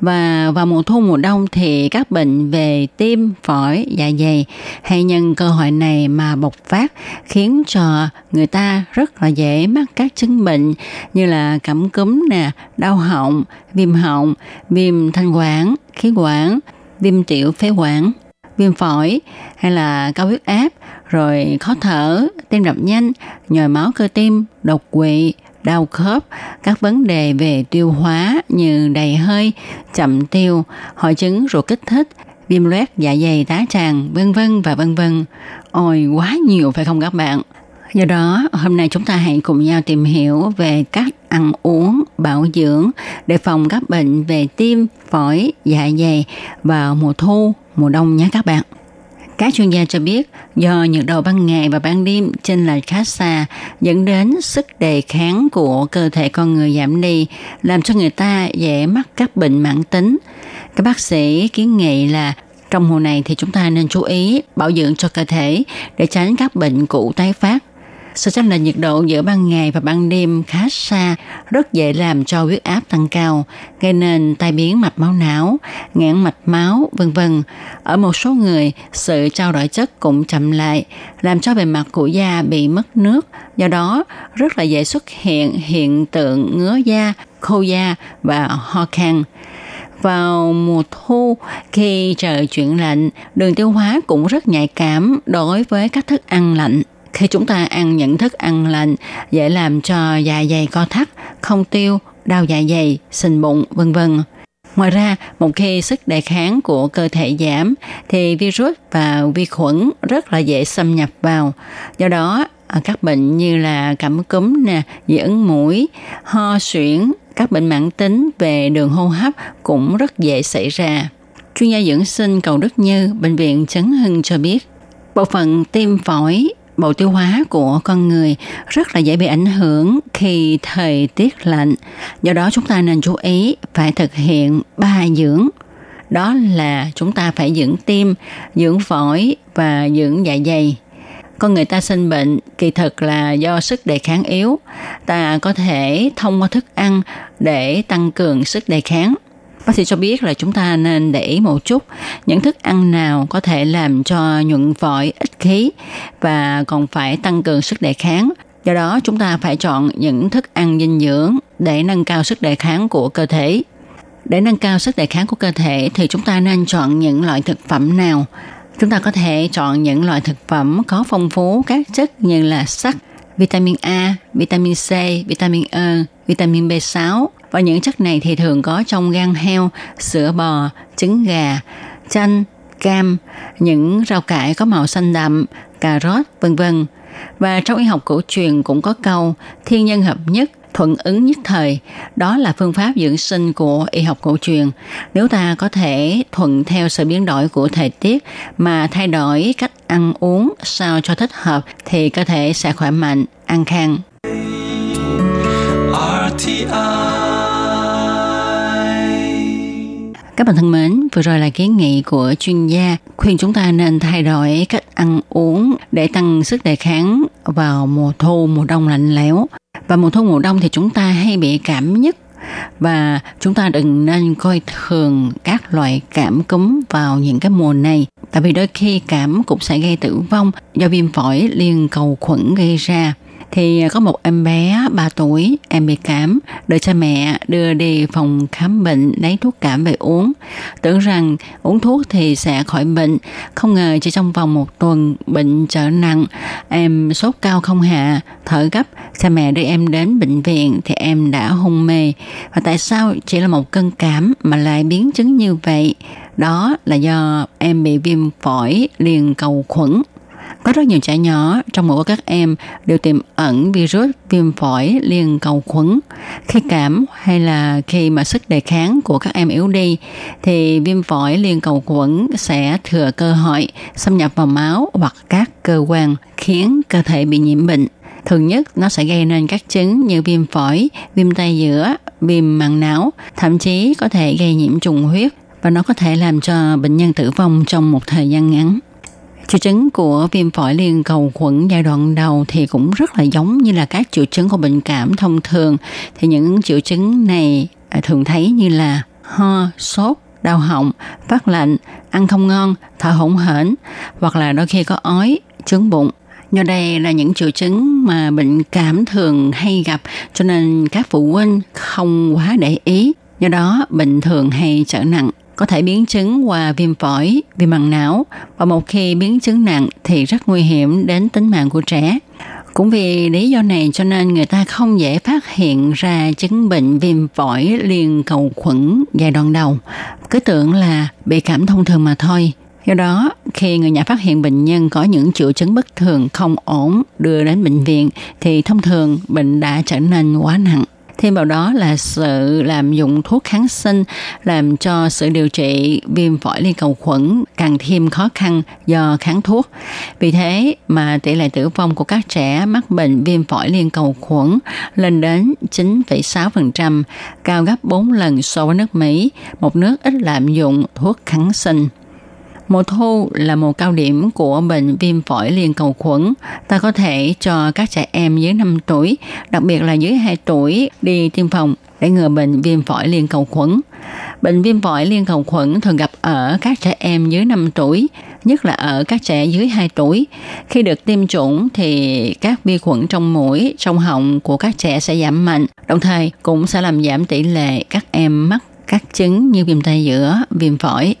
Và vào mùa thu mùa đông thì các bệnh về tim, phổi, dạ dày hay nhân cơ hội này mà bộc phát khiến cho người ta rất là dễ mắc các chứng bệnh như là cảm cúm nè, đau họng, viêm họng, viêm thanh quản, khí quản, viêm tiểu phế quản, viêm phổi hay là cao huyết áp, rồi khó thở, tim đập nhanh, nhồi máu cơ tim, đột quỵ, đau khớp, các vấn đề về tiêu hóa như đầy hơi, chậm tiêu, hội chứng ruột kích thích, viêm loét dạ dày tá tràng, vân vân và vân vân. Ôi quá nhiều phải không các bạn? Do đó, hôm nay chúng ta hãy cùng nhau tìm hiểu về cách ăn uống, bảo dưỡng để phòng các bệnh về tim, phổi, dạ dày vào mùa thu, mùa đông nhé các bạn. Các chuyên gia cho biết do nhiệt độ ban ngày và ban đêm trên lệch khá xa dẫn đến sức đề kháng của cơ thể con người giảm đi, làm cho người ta dễ mắc các bệnh mãn tính. Các bác sĩ kiến nghị là trong mùa này thì chúng ta nên chú ý bảo dưỡng cho cơ thể để tránh các bệnh cũ tái phát. Sự chênh lệch nhiệt độ giữa ban ngày và ban đêm khá xa, rất dễ làm cho huyết áp tăng cao, gây nên tai biến mạch máu não, nghẽn mạch máu, vân vân. Ở một số người, sự trao đổi chất cũng chậm lại, làm cho bề mặt của da bị mất nước, do đó rất là dễ xuất hiện hiện tượng ngứa da, khô da và ho khan vào mùa thu khi trời chuyển lạnh, đường tiêu hóa cũng rất nhạy cảm đối với các thức ăn lạnh. Khi chúng ta ăn những thức ăn lạnh dễ làm cho dạ dày co thắt, không tiêu, đau dạ dày, sình bụng, vân vân. Ngoài ra, một khi sức đề kháng của cơ thể giảm thì virus và vi khuẩn rất là dễ xâm nhập vào. Do đó, các bệnh như là cảm cúm nè, dị ứng mũi, ho suyễn, các bệnh mãn tính về đường hô hấp cũng rất dễ xảy ra. Chuyên gia dưỡng sinh Cầu Đức Như, Bệnh viện Trấn Hưng cho biết, bộ phận tim phổi, bộ tiêu hóa của con người rất là dễ bị ảnh hưởng khi thời tiết lạnh. Do đó chúng ta nên chú ý phải thực hiện ba dưỡng. Đó là chúng ta phải dưỡng tim, dưỡng phổi và dưỡng dạ dày con người ta sinh bệnh kỳ thực là do sức đề kháng yếu ta có thể thông qua thức ăn để tăng cường sức đề kháng bác sĩ cho biết là chúng ta nên để ý một chút những thức ăn nào có thể làm cho nhuận phổi ít khí và còn phải tăng cường sức đề kháng. Do đó chúng ta phải chọn những thức ăn dinh dưỡng để nâng cao sức đề kháng của cơ thể. Để nâng cao sức đề kháng của cơ thể thì chúng ta nên chọn những loại thực phẩm nào? Chúng ta có thể chọn những loại thực phẩm có phong phú các chất như là sắt, vitamin A, vitamin C, vitamin E, vitamin B6 và những chất này thì thường có trong gan heo, sữa bò, trứng gà, chanh, cam, những rau cải có màu xanh đậm, cà rốt, vân vân. Và trong y học cổ truyền cũng có câu thiên nhân hợp nhất, thuận ứng nhất thời. Đó là phương pháp dưỡng sinh của y học cổ truyền. Nếu ta có thể thuận theo sự biến đổi của thời tiết mà thay đổi cách ăn uống sao cho thích hợp thì cơ thể sẽ khỏe mạnh, an khang. Các bạn thân mến, vừa rồi là kiến nghị của chuyên gia khuyên chúng ta nên thay đổi cách ăn uống để tăng sức đề kháng vào mùa thu, mùa đông lạnh lẽo. Và mùa thu, mùa đông thì chúng ta hay bị cảm nhất. Và chúng ta đừng nên coi thường các loại cảm cúm vào những cái mùa này. Tại vì đôi khi cảm cũng sẽ gây tử vong do viêm phổi liên cầu khuẩn gây ra thì à, có một em bé 3 tuổi, em bị cảm, được cha mẹ đưa đi phòng khám bệnh lấy thuốc cảm về uống. Tưởng rằng uống thuốc thì sẽ khỏi bệnh, không ngờ chỉ trong vòng một tuần bệnh trở nặng, em sốt cao không hạ, thở gấp, cha mẹ đưa em đến bệnh viện thì em đã hôn mê. Và tại sao chỉ là một cơn cảm mà lại biến chứng như vậy? Đó là do em bị viêm phổi liền cầu khuẩn có rất nhiều trẻ nhỏ trong mỗi các em đều tiềm ẩn virus viêm phổi liên cầu khuẩn. Khi cảm hay là khi mà sức đề kháng của các em yếu đi thì viêm phổi liên cầu khuẩn sẽ thừa cơ hội xâm nhập vào máu hoặc các cơ quan khiến cơ thể bị nhiễm bệnh. Thường nhất nó sẽ gây nên các chứng như viêm phổi, viêm tay giữa, viêm màng não, thậm chí có thể gây nhiễm trùng huyết và nó có thể làm cho bệnh nhân tử vong trong một thời gian ngắn. Triệu chứng của viêm phổi liên cầu khuẩn giai đoạn đầu thì cũng rất là giống như là các triệu chứng của bệnh cảm thông thường. Thì những triệu chứng này à, thường thấy như là ho, sốt, đau họng, phát lạnh, ăn không ngon, thở hổn hển hoặc là đôi khi có ói, trướng bụng. Do đây là những triệu chứng mà bệnh cảm thường hay gặp cho nên các phụ huynh không quá để ý. Do đó bệnh thường hay trở nặng có thể biến chứng qua viêm phổi, viêm màng não và một khi biến chứng nặng thì rất nguy hiểm đến tính mạng của trẻ. Cũng vì lý do này cho nên người ta không dễ phát hiện ra chứng bệnh viêm phổi liền cầu khuẩn giai đoạn đầu. Cứ tưởng là bị cảm thông thường mà thôi. Do đó, khi người nhà phát hiện bệnh nhân có những triệu chứng bất thường không ổn đưa đến bệnh viện thì thông thường bệnh đã trở nên quá nặng. Thêm vào đó là sự làm dụng thuốc kháng sinh làm cho sự điều trị viêm phổi liên cầu khuẩn càng thêm khó khăn do kháng thuốc. Vì thế mà tỷ lệ tử vong của các trẻ mắc bệnh viêm phổi liên cầu khuẩn lên đến 9,6%, cao gấp 4 lần so với nước Mỹ, một nước ít lạm dụng thuốc kháng sinh. Mùa thu là mùa cao điểm của bệnh viêm phổi liên cầu khuẩn. Ta có thể cho các trẻ em dưới 5 tuổi, đặc biệt là dưới 2 tuổi đi tiêm phòng để ngừa bệnh viêm phổi liên cầu khuẩn. Bệnh viêm phổi liên cầu khuẩn thường gặp ở các trẻ em dưới 5 tuổi, nhất là ở các trẻ dưới 2 tuổi. Khi được tiêm chủng thì các vi khuẩn trong mũi, trong họng của các trẻ sẽ giảm mạnh, đồng thời cũng sẽ làm giảm tỷ lệ các em mắc các chứng như viêm tay giữa, viêm phổi.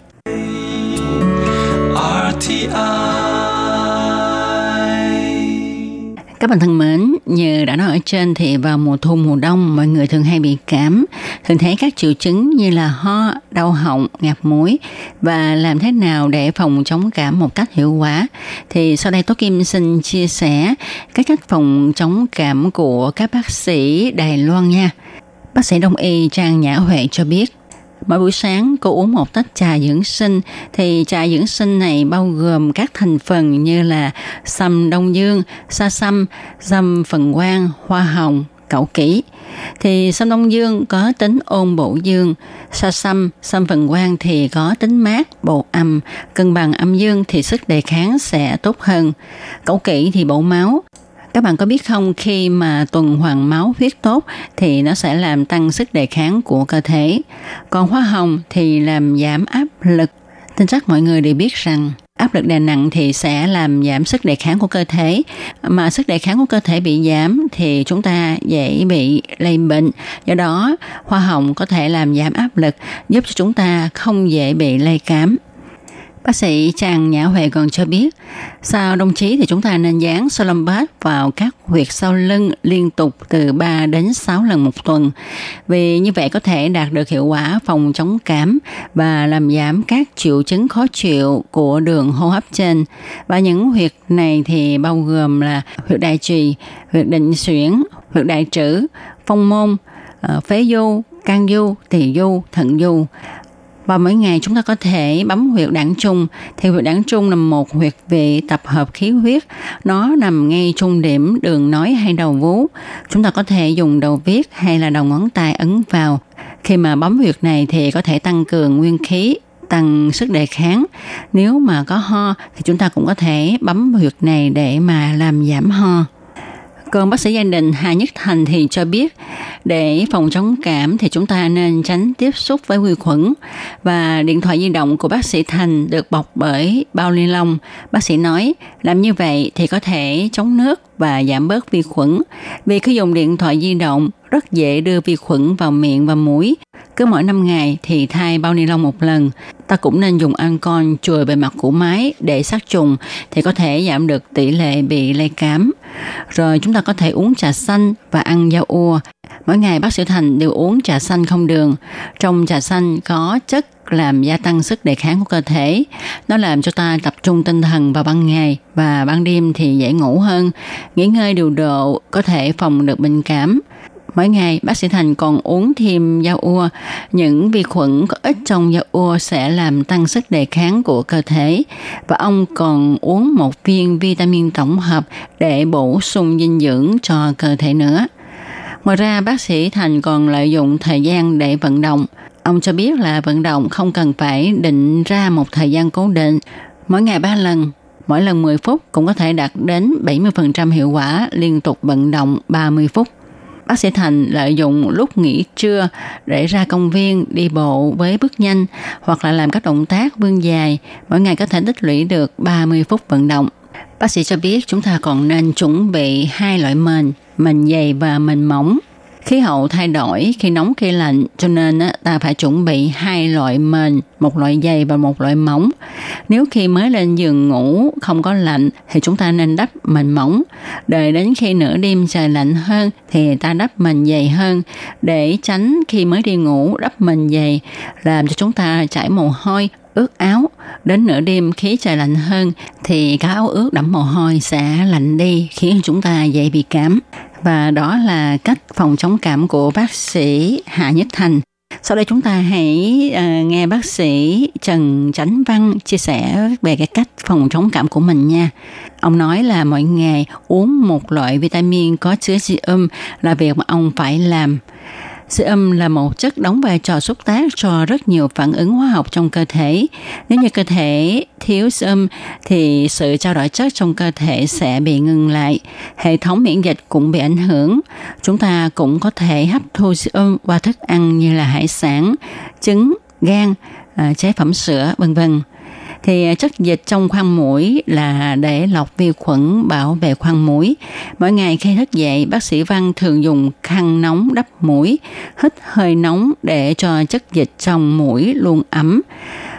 Các bạn thân mến, như đã nói ở trên thì vào mùa thu mùa đông mọi người thường hay bị cảm, thường thấy các triệu chứng như là ho, đau họng, ngạt mũi và làm thế nào để phòng chống cảm một cách hiệu quả. Thì sau đây Tố Kim xin chia sẻ các cách phòng chống cảm của các bác sĩ Đài Loan nha. Bác sĩ Đông y Trang Nhã Huệ cho biết Mỗi buổi sáng cô uống một tách trà dưỡng sinh thì trà dưỡng sinh này bao gồm các thành phần như là sâm đông dương, sa sâm, sâm phần quang, hoa hồng, cẩu kỹ. Thì sâm đông dương có tính ôn bổ dương, sa sâm, sâm phần quang thì có tính mát, bổ âm, cân bằng âm dương thì sức đề kháng sẽ tốt hơn. Cẩu kỹ thì bổ máu, các bạn có biết không, khi mà tuần hoàn máu huyết tốt thì nó sẽ làm tăng sức đề kháng của cơ thể. Còn hoa hồng thì làm giảm áp lực. Tin chắc mọi người đều biết rằng áp lực đè nặng thì sẽ làm giảm sức đề kháng của cơ thể mà sức đề kháng của cơ thể bị giảm thì chúng ta dễ bị lây bệnh do đó, hoa hồng có thể làm giảm áp lực, giúp cho chúng ta không dễ bị lây cảm Bác sĩ Trang Nhã Huệ còn cho biết, sau đồng chí thì chúng ta nên dán Solombat vào các huyệt sau lưng liên tục từ 3 đến 6 lần một tuần. Vì như vậy có thể đạt được hiệu quả phòng chống cảm và làm giảm các triệu chứng khó chịu của đường hô hấp trên. Và những huyệt này thì bao gồm là huyệt đại trì, huyệt định xuyển, huyệt đại trữ, phong môn, ờ, phế du, can du, tỳ du, thận du và mỗi ngày chúng ta có thể bấm huyệt đảng trung. Thì huyệt đảng trung là một huyệt vị tập hợp khí huyết. Nó nằm ngay trung điểm đường nói hay đầu vú. Chúng ta có thể dùng đầu viết hay là đầu ngón tay ấn vào. Khi mà bấm huyệt này thì có thể tăng cường nguyên khí, tăng sức đề kháng. Nếu mà có ho thì chúng ta cũng có thể bấm huyệt này để mà làm giảm ho. Còn bác sĩ gia đình Hà Nhất Thành thì cho biết, để phòng chống cảm thì chúng ta nên tránh tiếp xúc với vi khuẩn và điện thoại di động của bác sĩ Thành được bọc bởi bao ni lông. Bác sĩ nói, làm như vậy thì có thể chống nước và giảm bớt vi khuẩn. Vì khi dùng điện thoại di động, rất dễ đưa vi khuẩn vào miệng và mũi. Cứ mỗi 5 ngày thì thay bao ni lông một lần. Ta cũng nên dùng ancon chùi bề mặt của máy để sát trùng thì có thể giảm được tỷ lệ bị lây cám. Rồi chúng ta có thể uống trà xanh và ăn rau ua. Mỗi ngày bác sĩ Thành đều uống trà xanh không đường. Trong trà xanh có chất làm gia tăng sức đề kháng của cơ thể. Nó làm cho ta tập trung tinh thần vào ban ngày và ban đêm thì dễ ngủ hơn. Nghỉ ngơi điều độ có thể phòng được bệnh cảm. Mỗi ngày, bác sĩ Thành còn uống thêm dao ua. Những vi khuẩn có ích trong dao ua sẽ làm tăng sức đề kháng của cơ thể. Và ông còn uống một viên vitamin tổng hợp để bổ sung dinh dưỡng cho cơ thể nữa. Ngoài ra, bác sĩ Thành còn lợi dụng thời gian để vận động. Ông cho biết là vận động không cần phải định ra một thời gian cố định. Mỗi ngày 3 lần, mỗi lần 10 phút cũng có thể đạt đến 70% hiệu quả liên tục vận động 30 phút bác sĩ Thành lợi dụng lúc nghỉ trưa để ra công viên đi bộ với bước nhanh hoặc là làm các động tác vươn dài, mỗi ngày có thể tích lũy được 30 phút vận động. Bác sĩ cho biết chúng ta còn nên chuẩn bị hai loại mền, mền dày và mền mỏng khí hậu thay đổi, khi nóng, khi lạnh, cho nên ta phải chuẩn bị hai loại mền, một loại dày và một loại mỏng. Nếu khi mới lên giường ngủ không có lạnh, thì chúng ta nên đắp mền mỏng. Đợi đến khi nửa đêm trời lạnh hơn, thì ta đắp mền dày hơn. Để tránh khi mới đi ngủ, đắp mền dày làm cho chúng ta chảy mồ hôi, ướt áo. Đến nửa đêm khí trời lạnh hơn, thì cái áo ướt đẫm mồ hôi sẽ lạnh đi, khiến chúng ta dễ bị cảm và đó là cách phòng chống cảm của bác sĩ Hạ Nhất Thành. Sau đây chúng ta hãy uh, nghe bác sĩ Trần Chánh Văn chia sẻ về cái cách phòng chống cảm của mình nha. Ông nói là mỗi ngày uống một loại vitamin có chứa siêu là việc mà ông phải làm sự âm là một chất đóng vai trò xúc tác cho rất nhiều phản ứng hóa học trong cơ thể. Nếu như cơ thể thiếu siêu âm thì sự trao đổi chất trong cơ thể sẽ bị ngừng lại. Hệ thống miễn dịch cũng bị ảnh hưởng. Chúng ta cũng có thể hấp thu sự âm qua thức ăn như là hải sản, trứng, gan, à, chế phẩm sữa, vân vân thì à, chất dịch trong khoang mũi là để lọc vi khuẩn bảo vệ khoang mũi. Mỗi ngày khi thức dậy, bác sĩ Văn thường dùng khăn nóng đắp mũi, hít hơi nóng để cho chất dịch trong mũi luôn ấm.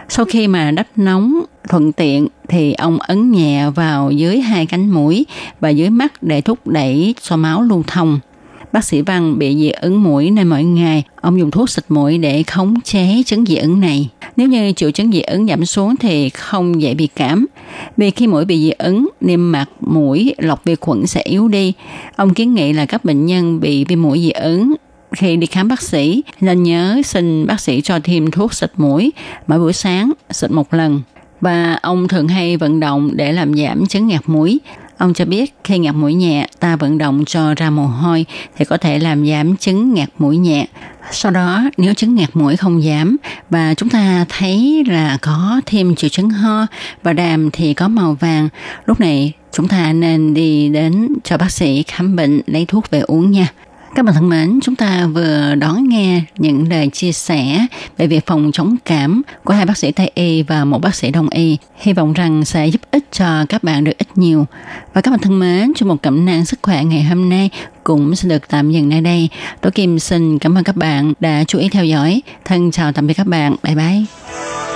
Sau khi mà đắp nóng thuận tiện thì ông ấn nhẹ vào dưới hai cánh mũi và dưới mắt để thúc đẩy cho máu lưu thông. Bác sĩ Văn bị dị ứng mũi nên mỗi ngày ông dùng thuốc xịt mũi để khống chế chứng dị ứng này. Nếu như triệu chứng dị ứng giảm xuống thì không dễ bị cảm. Vì khi mũi bị dị ứng, niêm mạc mũi lọc vi khuẩn sẽ yếu đi. Ông kiến nghị là các bệnh nhân bị viêm mũi dị ứng khi đi khám bác sĩ nên nhớ xin bác sĩ cho thêm thuốc xịt mũi mỗi buổi sáng xịt một lần và ông thường hay vận động để làm giảm chứng ngạt mũi Ông cho biết khi ngạt mũi nhẹ, ta vận động cho ra mồ hôi thì có thể làm giảm chứng ngạt mũi nhẹ. Sau đó nếu chứng ngạt mũi không giảm và chúng ta thấy là có thêm triệu chứng ho và đàm thì có màu vàng, lúc này chúng ta nên đi đến cho bác sĩ khám bệnh lấy thuốc về uống nha. Các bạn thân mến, chúng ta vừa đón nghe những lời chia sẻ về việc phòng chống cảm của hai bác sĩ Tây y và một bác sĩ Đông y. Hy vọng rằng sẽ giúp ích cho các bạn được ít nhiều. Và các bạn thân mến, trong một cẩm nang sức khỏe ngày hôm nay cũng sẽ được tạm dừng nơi đây. tôi Kim xin cảm ơn các bạn đã chú ý theo dõi. Thân chào tạm biệt các bạn. Bye bye.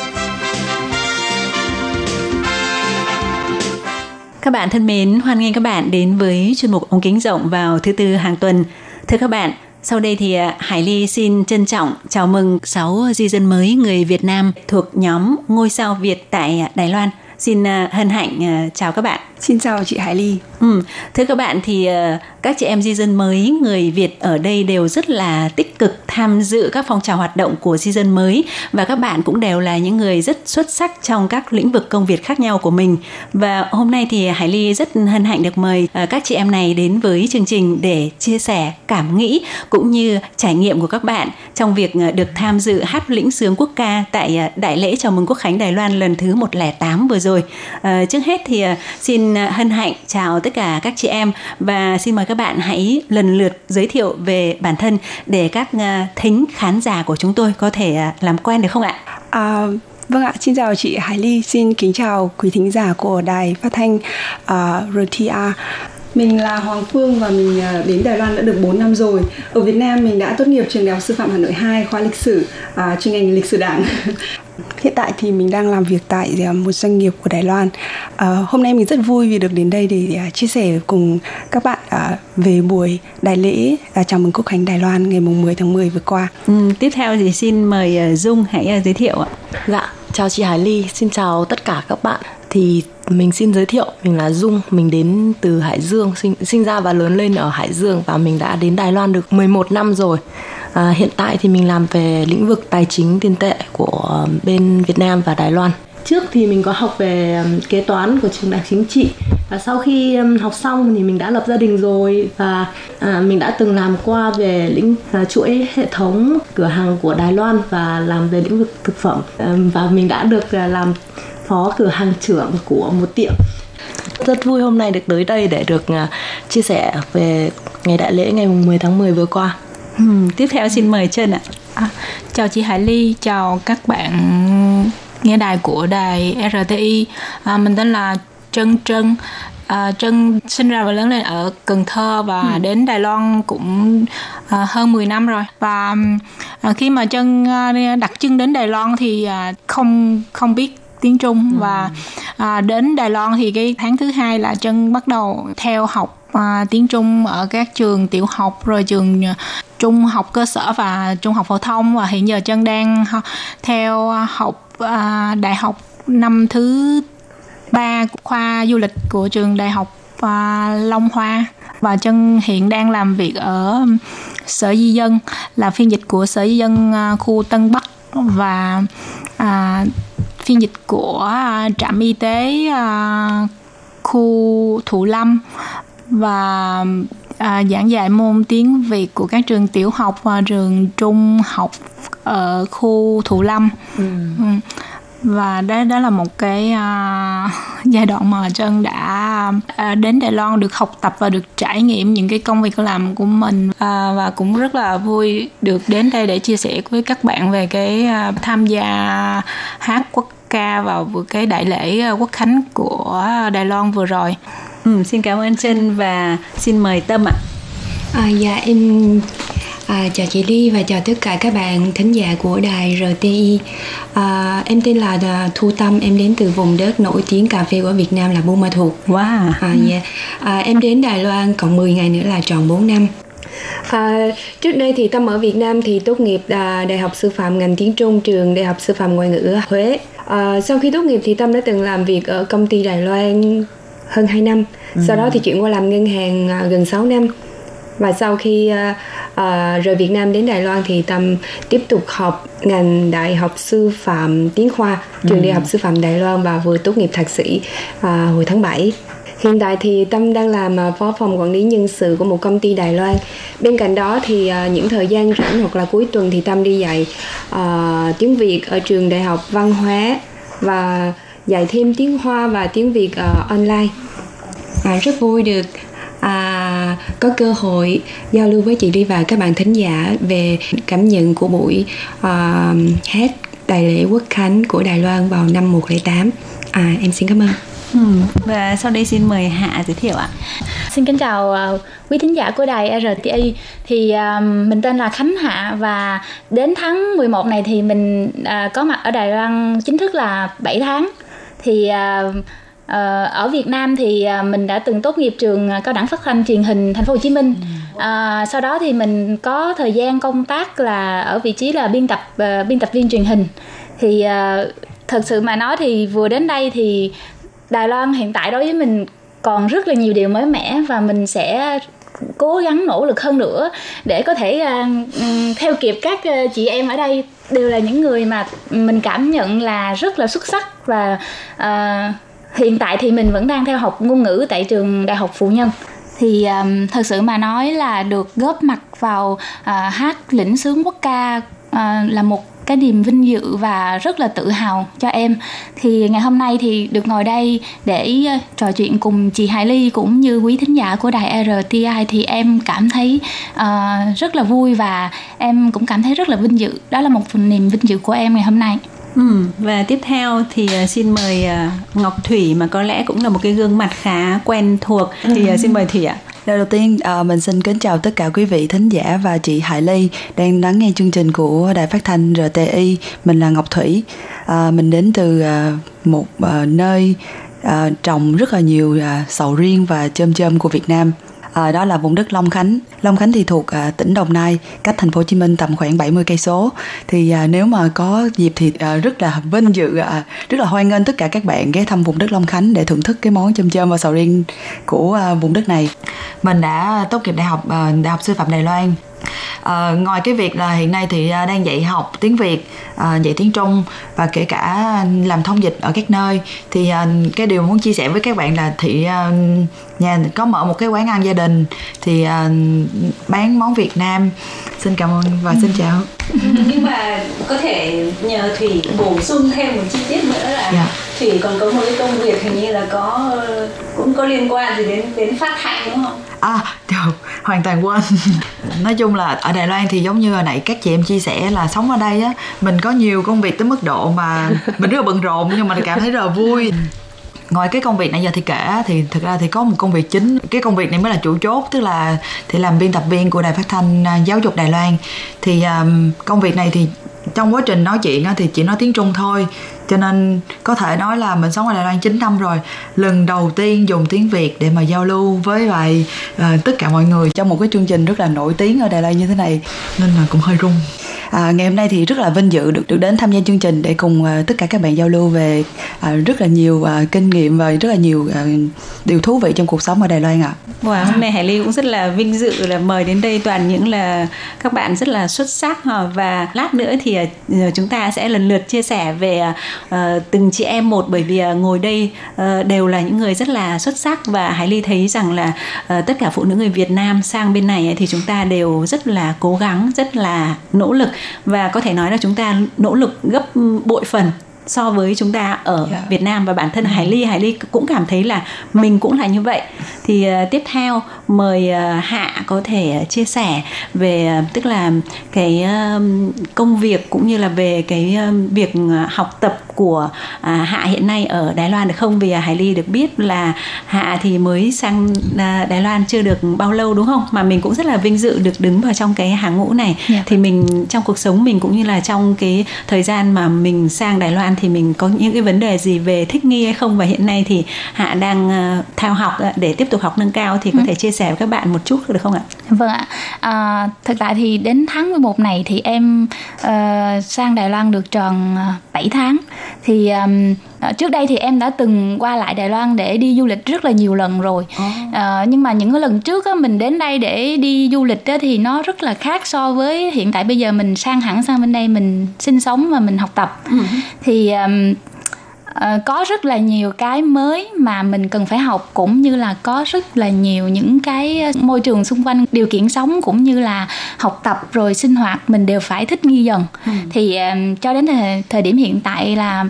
Các bạn thân mến, hoan nghênh các bạn đến với chuyên mục ống kính rộng vào thứ tư hàng tuần. Thưa các bạn, sau đây thì à, Hải Ly xin trân trọng chào mừng 6 di dân mới người Việt Nam thuộc nhóm Ngôi sao Việt tại à, Đài Loan. Xin à, hân hạnh chào các bạn. Xin chào chị Hải Ly. Ừ, thưa các bạn thì các chị em di dân mới người Việt ở đây đều rất là tích cực tham dự các phong trào hoạt động của di dân mới và các bạn cũng đều là những người rất xuất sắc trong các lĩnh vực công việc khác nhau của mình. Và hôm nay thì Hải Ly rất hân hạnh được mời các chị em này đến với chương trình để chia sẻ cảm nghĩ cũng như trải nghiệm của các bạn trong việc được tham dự hát lĩnh sướng quốc ca tại đại lễ chào mừng quốc khánh Đài Loan lần thứ 108 vừa rồi. À, trước hết thì ờ, xin ờ, hân hạnh chào tất cả các chị em và xin mời các bạn hãy lần lượt giới thiệu về bản thân để các thính khán giả của chúng tôi có thể làm quen được không ạ? À, Vâng ạ, xin chào chị Hải Ly, xin kính chào quý thính giả của đài phát thanh uh, RTR. Mình là Hoàng Phương và mình đến Đài Loan đã được 4 năm rồi. Ở Việt Nam mình đã tốt nghiệp trường Đại học Sư phạm Hà Nội 2 khoa lịch sử, à, chuyên ngành lịch sử đảng. Hiện tại thì mình đang làm việc tại một doanh nghiệp của Đài Loan. À, hôm nay mình rất vui vì được đến đây để chia sẻ cùng các bạn à, về buổi đại lễ à, chào mừng Quốc khánh Đài Loan ngày mùng 10 tháng 10 vừa qua. Ừ, tiếp theo thì xin mời Dung hãy giới thiệu ạ. Dạ, chào chị Hải Ly, xin chào tất cả các bạn. Thì mình xin giới thiệu mình là Dung mình đến từ Hải Dương sinh sinh ra và lớn lên ở Hải Dương và mình đã đến Đài Loan được 11 năm rồi à, hiện tại thì mình làm về lĩnh vực tài chính tiền tệ của ờ, bên Việt Nam và Đài Loan. Trước thì mình có học về kế toán của trường đại chính trị. Và sau khi học xong thì mình đã lập gia đình rồi và à, mình đã từng làm qua về lĩnh à, chuỗi hệ thống cửa hàng của Đài Loan và làm về lĩnh vực thực phẩm. À, và mình đã được à, làm phó cửa hàng trưởng của một tiệm. Rất vui hôm nay được tới đây để được à, chia sẻ về ngày đại lễ ngày 10 tháng 10 vừa qua. Ừ, tiếp theo xin mời Trân ạ. À, chào chị Hải Ly, chào các bạn nghe đài của đài RTI. À, mình tên là Trân Trân. À, Trân sinh ra và lớn lên ở Cần Thơ và ừ. đến Đài Loan cũng à, hơn 10 năm rồi và à, khi mà Trân à, đặt chân đến Đài Loan thì à, không không biết tiếng Trung ừ. và à, đến Đài Loan thì cái tháng thứ hai là Trân bắt đầu theo học à, tiếng Trung ở các trường tiểu học rồi trường à, trung học cơ sở và trung học phổ thông. Và hiện giờ chân đang theo à, học à, đại học năm thứ ba khoa du lịch của trường đại học à, Long Hoa. Và chân hiện đang làm việc ở sở di dân là phiên dịch của sở di dân à, khu Tân Bắc. Và à, phiên dịch của à, trạm y tế à, khu thủ Lâm và à, giảng dạy môn tiếng Việt của các trường tiểu học và trường trung học ở khu Thụ Lâm. Ừ. Ừ. Và đó đó là một cái uh, giai đoạn mà Trân đã uh, đến Đài Loan được học tập và được trải nghiệm những cái công việc làm của mình uh, và cũng rất là vui được đến đây để chia sẻ với các bạn về cái uh, tham gia hát quốc ca vào cái đại lễ quốc khánh của Đài Loan vừa rồi. Ừ, xin cảm ơn Trân và xin mời Tâm ạ. À, dạ em À, chào chị Ly và chào tất cả các bạn thính giả của đài RTI. À, em tên là à, Thu Tâm, em đến từ vùng đất nổi tiếng cà phê của Việt Nam là Buôn Ma Thuột. Wow. À, yeah. à, em đến Đài Loan còn 10 ngày nữa là tròn 4 năm. À, trước đây thì Tâm ở Việt Nam thì tốt nghiệp à, Đại học Sư phạm ngành tiếng Trung trường Đại học Sư phạm Ngoại ngữ Huế. À, sau khi tốt nghiệp thì Tâm đã từng làm việc ở công ty Đài Loan hơn 2 năm. Ừ. Sau đó thì chuyển qua làm ngân hàng à, gần 6 năm và sau khi uh, uh, rời Việt Nam đến Đài Loan thì Tâm tiếp tục học ngành Đại học Sư phạm Tiếng Khoa trường ừ. Đại học Sư phạm Đài Loan và vừa tốt nghiệp thạc sĩ uh, hồi tháng 7 Hiện tại thì Tâm đang làm phó phòng quản lý nhân sự của một công ty Đài Loan. Bên cạnh đó thì những thời gian rảnh hoặc là cuối tuần thì Tâm đi dạy uh, tiếng Việt ở trường Đại học Văn hóa và dạy thêm tiếng Hoa và tiếng Việt uh, online. À, rất vui được à, có cơ hội giao lưu với chị Ly và các bạn thính giả về cảm nhận của buổi à, hát đại lễ quốc khánh của Đài Loan vào năm 108. À, em xin cảm ơn. Ừ, và sau đây xin mời Hạ giới thiệu ạ. Xin kính chào uh, quý thính giả của đài RTI. Thì uh, mình tên là Khánh Hạ và đến tháng 11 này thì mình uh, có mặt ở Đài Loan chính thức là 7 tháng. Thì uh, Ờ, ở Việt Nam thì à, mình đã từng tốt nghiệp trường à, cao đẳng phát thanh truyền hình Thành phố Hồ Chí Minh. À, sau đó thì mình có thời gian công tác là ở vị trí là biên tập biên tập viên truyền hình. Thì uh, thật sự mà nói thì vừa đến đây thì Đài Loan hiện tại đối với mình còn rất là nhiều điều mới mẻ và mình sẽ cố gắng nỗ lực hơn nữa để có thể uh, theo kịp các uh, chị em ở đây. Đều là những người mà mình cảm nhận là rất là xuất sắc và uh, hiện tại thì mình vẫn đang theo học ngôn ngữ tại trường đại học phụ nhân. Thì um, thật sự mà nói là được góp mặt vào uh, hát lĩnh sướng quốc ca uh, là một cái niềm vinh dự và rất là tự hào cho em. Thì ngày hôm nay thì được ngồi đây để uh, trò chuyện cùng chị Hải Ly cũng như quý thính giả của đài RTI thì em cảm thấy uh, rất là vui và em cũng cảm thấy rất là vinh dự. Đó là một phần niềm vinh dự của em ngày hôm nay. Ừ, và tiếp theo thì uh, xin mời Ngọc Thủy mà có lẽ cũng là một cái gương mặt khá quen thuộc. Thì uh, xin mời Thủy ạ. Lời đầu tiên, à, mình xin kính chào tất cả quý vị thính giả và chị Hải Ly đang lắng nghe chương trình của Đài Phát thanh RTI. Mình là Ngọc Thủy. À, mình đến từ à, một nơi trồng rất là nhiều sầu riêng và chôm chôm của Việt Nam à, đó là vùng đất Long Khánh. Long Khánh thì thuộc à, tỉnh Đồng Nai, cách thành phố Hồ Chí Minh tầm khoảng 70 cây số. Thì à, nếu mà có dịp thì à, rất là vinh dự à, rất là hoan nghênh tất cả các bạn ghé thăm vùng đất Long Khánh để thưởng thức cái món chôm chôm và sầu riêng của à, vùng đất này. Mình đã tốt nghiệp đại học à, đại học sư phạm Đài Loan. À, ngoài cái việc là hiện nay thì à, đang dạy học tiếng việt à, dạy tiếng trung và kể cả làm thông dịch ở các nơi thì à, cái điều muốn chia sẻ với các bạn là thị à, nhà có mở một cái quán ăn gia đình thì à, bán món việt nam. Xin cảm ơn và xin chào. Nhưng mà có thể nhờ thủy bổ sung thêm một chi tiết nữa là yeah. Thủy còn có một cái công việc hình như là có cũng có liên quan gì đến đến phát thanh đúng không? À được hoàn toàn quên. Nói chung là ở đài loan thì giống như hồi nãy các chị em chia sẻ là sống ở đây á mình có nhiều công việc tới mức độ mà mình rất là bận rộn nhưng mà cảm thấy rất là vui. Ngoài cái công việc nãy giờ thì kể thì thực ra thì có một công việc chính. Cái công việc này mới là chủ chốt tức là thì làm biên tập viên của đài phát thanh à, giáo dục đài loan. Thì um, công việc này thì trong quá trình nói chuyện thì chỉ nói tiếng trung thôi. Cho nên có thể nói là mình sống ở Đài Loan 9 năm rồi. Lần đầu tiên dùng tiếng Việt để mà giao lưu với lại uh, tất cả mọi người trong một cái chương trình rất là nổi tiếng ở Đài Loan như thế này. Nên là cũng hơi rung à, ngày hôm nay thì rất là vinh dự được được đến tham gia chương trình để cùng à, tất cả các bạn giao lưu về à, rất là nhiều à, kinh nghiệm và rất là nhiều à, điều thú vị trong cuộc sống ở Đài Loan ạ. À. Wow, hôm nay Hải Ly cũng rất là vinh dự là mời đến đây toàn những là các bạn rất là xuất sắc và lát nữa thì à, chúng ta sẽ lần lượt chia sẻ về uh, từng chị em một bởi vì à, ngồi đây uh, đều là những người rất là xuất sắc và Hải Ly thấy rằng là uh, tất cả phụ nữ người Việt Nam sang bên này thì chúng ta đều rất là cố gắng, rất là nỗ lực và có thể nói là chúng ta nỗ lực gấp bội phần so với chúng ta ở yeah. Việt Nam và bản thân Hải Ly. Hải Ly cũng cảm thấy là mình cũng là như vậy. Thì uh, tiếp theo mời uh, Hạ có thể chia sẻ về uh, tức là cái uh, công việc cũng như là về cái uh, việc học tập của uh, Hạ hiện nay ở Đài Loan được không? Vì Hải Ly được biết là Hạ thì mới sang uh, Đài Loan chưa được bao lâu đúng không? Mà mình cũng rất là vinh dự được đứng vào trong cái hàng ngũ này. Yeah. thì mình trong cuộc sống mình cũng như là trong cái thời gian mà mình sang Đài Loan thì mình có những cái vấn đề gì về thích nghi hay không và hiện nay thì Hạ đang uh, theo học để tiếp tục học nâng cao thì có ừ. thể chia sẻ với các bạn một chút được không ạ? Vâng ạ. À, thực tại thì đến tháng 11 này thì em uh, sang Đài Loan được tròn 7 tháng thì um, trước đây thì em đã từng qua lại Đài Loan để đi du lịch rất là nhiều lần rồi. Oh. à, nhưng mà những cái lần trước á, mình đến đây để đi du lịch á, thì nó rất là khác so với hiện tại. Bây giờ mình sang hẳn sang bên đây mình sinh sống và mình học tập. Uh thì um, Uh, có rất là nhiều cái mới mà mình cần phải học cũng như là có rất là nhiều những cái môi trường xung quanh điều kiện sống cũng như là học tập rồi sinh hoạt mình đều phải thích nghi dần. Ừ. thì uh, cho đến thời, thời điểm hiện tại là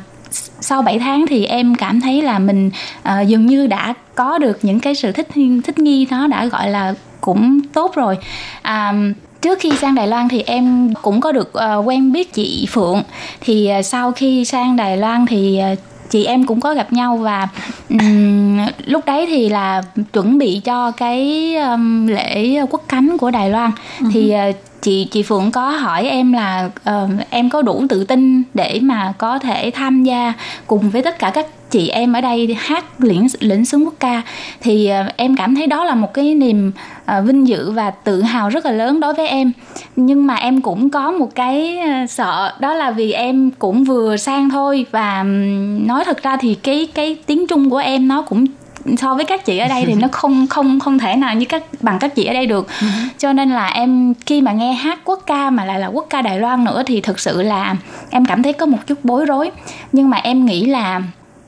sau 7 tháng thì em cảm thấy là mình uh, dường như đã có được những cái sự thích thích nghi nó đã gọi là cũng tốt rồi. À, trước khi sang Đài Loan thì em cũng có được uh, quen biết chị Phượng. Thì uh, sau khi sang Đài Loan thì uh, chị em cũng có gặp nhau và um, lúc đấy thì là chuẩn bị cho cái um, lễ quốc khánh của Đài Loan uh-huh. thì uh, chị chị Phượng có hỏi em là uh, em có đủ tự tin để mà có thể tham gia cùng với tất cả các chị em ở đây hát lĩnh lĩnh sướng quốc ca thì uh, em cảm thấy đó là một cái niềm uh, vinh dự và tự hào rất là lớn đối với em. Nhưng mà em cũng có một cái uh, sợ đó là vì em cũng vừa sang thôi và nói thật ra thì cái cái tiếng trung của em nó cũng so với các chị ở đây thì nó không không không thể nào như các bằng các chị ở đây được. Ừ. cho nên là em khi mà nghe hát quốc ca mà lại là quốc ca Đài Loan nữa thì thực sự là em cảm thấy có một chút bối rối. Nhưng mà em nghĩ là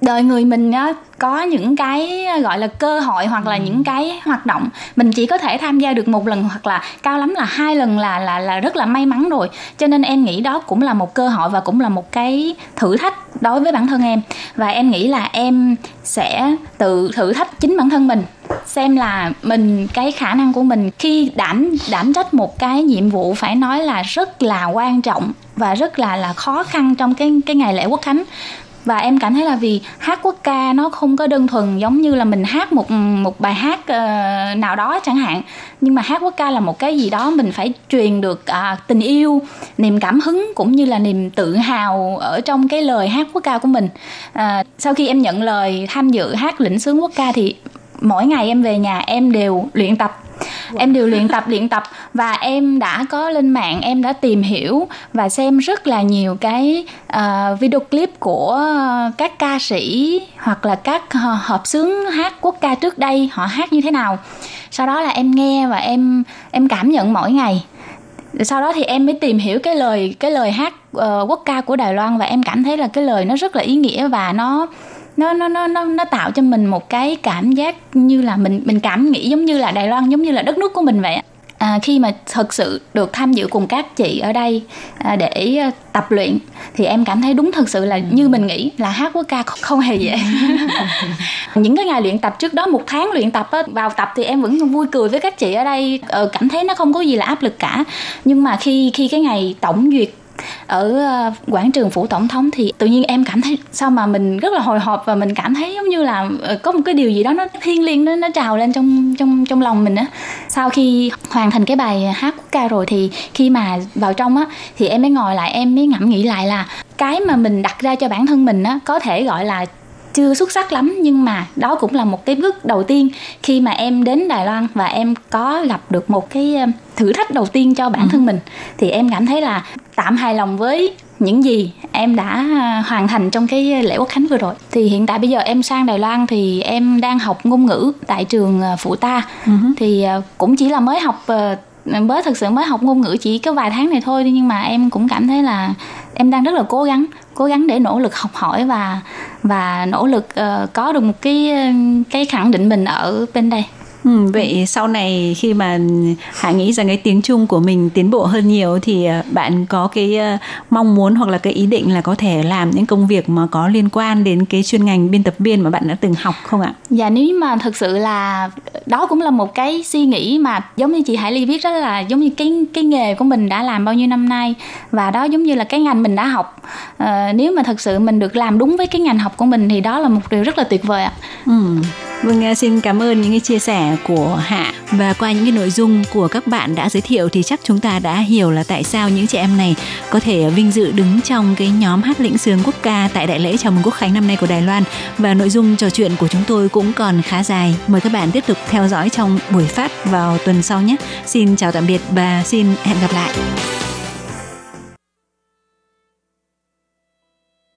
đời người mình á có những cái gọi là cơ hội hoặc là ừ. những cái hoạt động mình chỉ có thể tham gia được một lần hoặc là cao lắm là hai lần là là là rất là may mắn rồi. Cho nên em nghĩ đó cũng là một cơ hội và cũng là một cái thử thách đối với bản thân em. Và em nghĩ là em sẽ tự thử thách chính bản thân mình xem là mình cái khả năng của mình khi đảm đảm trách một cái nhiệm vụ phải nói là rất là quan trọng và rất là là khó khăn trong cái cái ngày lễ quốc khánh và em cảm thấy là vì hát quốc ca nó không có đơn thuần giống như là mình hát một một bài hát uh, nào đó chẳng hạn. Nhưng mà hát quốc ca là một cái gì đó mình phải truyền được uh, tình yêu niềm cảm hứng cũng như là niềm tự hào ở trong cái lời hát quốc ca của mình. Uh, sau khi em nhận lời tham dự hát lĩnh sướng quốc ca thì mỗi ngày em về nhà em đều luyện tập. Dạ. em đều luyện tập luyện tập và em đã có lên mạng em đã tìm hiểu và xem rất là nhiều cái uh, video clip của các ca sĩ hoặc là các ờ, hợp xướng hát quốc ca trước đây họ hát như thế nào. Sau đó là em nghe và em em cảm nhận mỗi ngày. Sau đó thì em mới tìm hiểu cái lời cái lời hát uh, quốc ca của Đài Loan và em cảm thấy là cái lời nó rất là ý nghĩa và nó nó nó nó nó nó tạo cho mình một cái cảm giác như là mình mình cảm nghĩ giống như là Đài Loan giống như là đất nước của mình vậy à, khi mà thực sự được tham dự cùng các chị ở đây à, để à, tập luyện thì em cảm thấy đúng thực sự là như mình nghĩ là hát quốc ca không, không hề dễ. Những cái ngày luyện tập trước đó một tháng luyện tập á, vào tập thì em vẫn vui cười với các chị ở đây. Ờ, cảm thấy nó không có gì là áp lực cả. Nhưng mà khi khi cái ngày tổng duyệt ở ờ, quảng trường phủ tổng thống thì tự nhiên em cảm thấy sao mà mình rất là hồi hộp và mình cảm thấy giống như là ờ, có một cái điều gì đó nó thiêng liêng, nó nó trào lên trong trong trong lòng mình á. Sau khi hoàn thành cái bài hát quốc ca rồi thì khi mà vào trong á, thì em mới ngồi lại, em mới ngẫm nghĩ lại là cái mà mình đặt ra cho bản thân mình á, có thể gọi là chưa xuất sắc lắm nhưng mà đó cũng là một cái bước đầu tiên khi mà em đến Đài Loan và em có gặp được một cái ờ, thử thách đầu tiên cho bản ừ. thân mình thì em cảm thấy là tạm hài lòng với những gì em đã ờ, hoàn thành trong cái lễ quốc khánh vừa rồi thì hiện tại bây giờ em sang Đài Loan thì em đang học ngôn ngữ tại trường ờ, phụ ta uh-huh. thì cũng chỉ là mới học mới thực sự mới học ngôn ngữ chỉ có vài tháng này thôi nhưng mà em cũng cảm thấy là em đang rất là cố gắng cố gắng để nỗ lực học hỏi và và nỗ lực uh, có được một cái cái khẳng định mình ở bên đây. Ừ, vậy sau này khi mà Hạ nghĩ rằng cái tiếng Trung của mình tiến bộ hơn nhiều thì ờ, bạn có cái ờ, mong muốn hoặc là cái ý định là có thể làm những công việc mà có liên quan đến cái chuyên ngành biên tập viên mà bạn đã từng học không ạ? Dạ nếu mà thực sự là đó cũng là một cái suy nghĩ mà giống như chị Hải Ly viết đó là giống như cái cái nghề của mình đã làm bao nhiêu năm nay và đó giống như là cái ngành mình đã học. À, nếu mà thật sự mình được làm đúng với cái ngành học của mình thì đó là một điều rất là tuyệt vời ạ. Ừ. Vâng, xin cảm ơn những cái chia sẻ của Hạ và qua những cái nội dung của các bạn đã giới thiệu thì chắc chúng ta đã hiểu là tại sao những chị em này có thể vinh dự đứng trong cái nhóm hát lĩnh sướng quốc ca tại đại lễ chào mừng quốc khánh năm nay của Đài Loan và nội dung trò chuyện của chúng tôi cũng còn khá dài. Mời các bạn tiếp tục theo dõi trong buổi phát vào tuần sau nhé. Xin chào tạm biệt và xin hẹn gặp lại.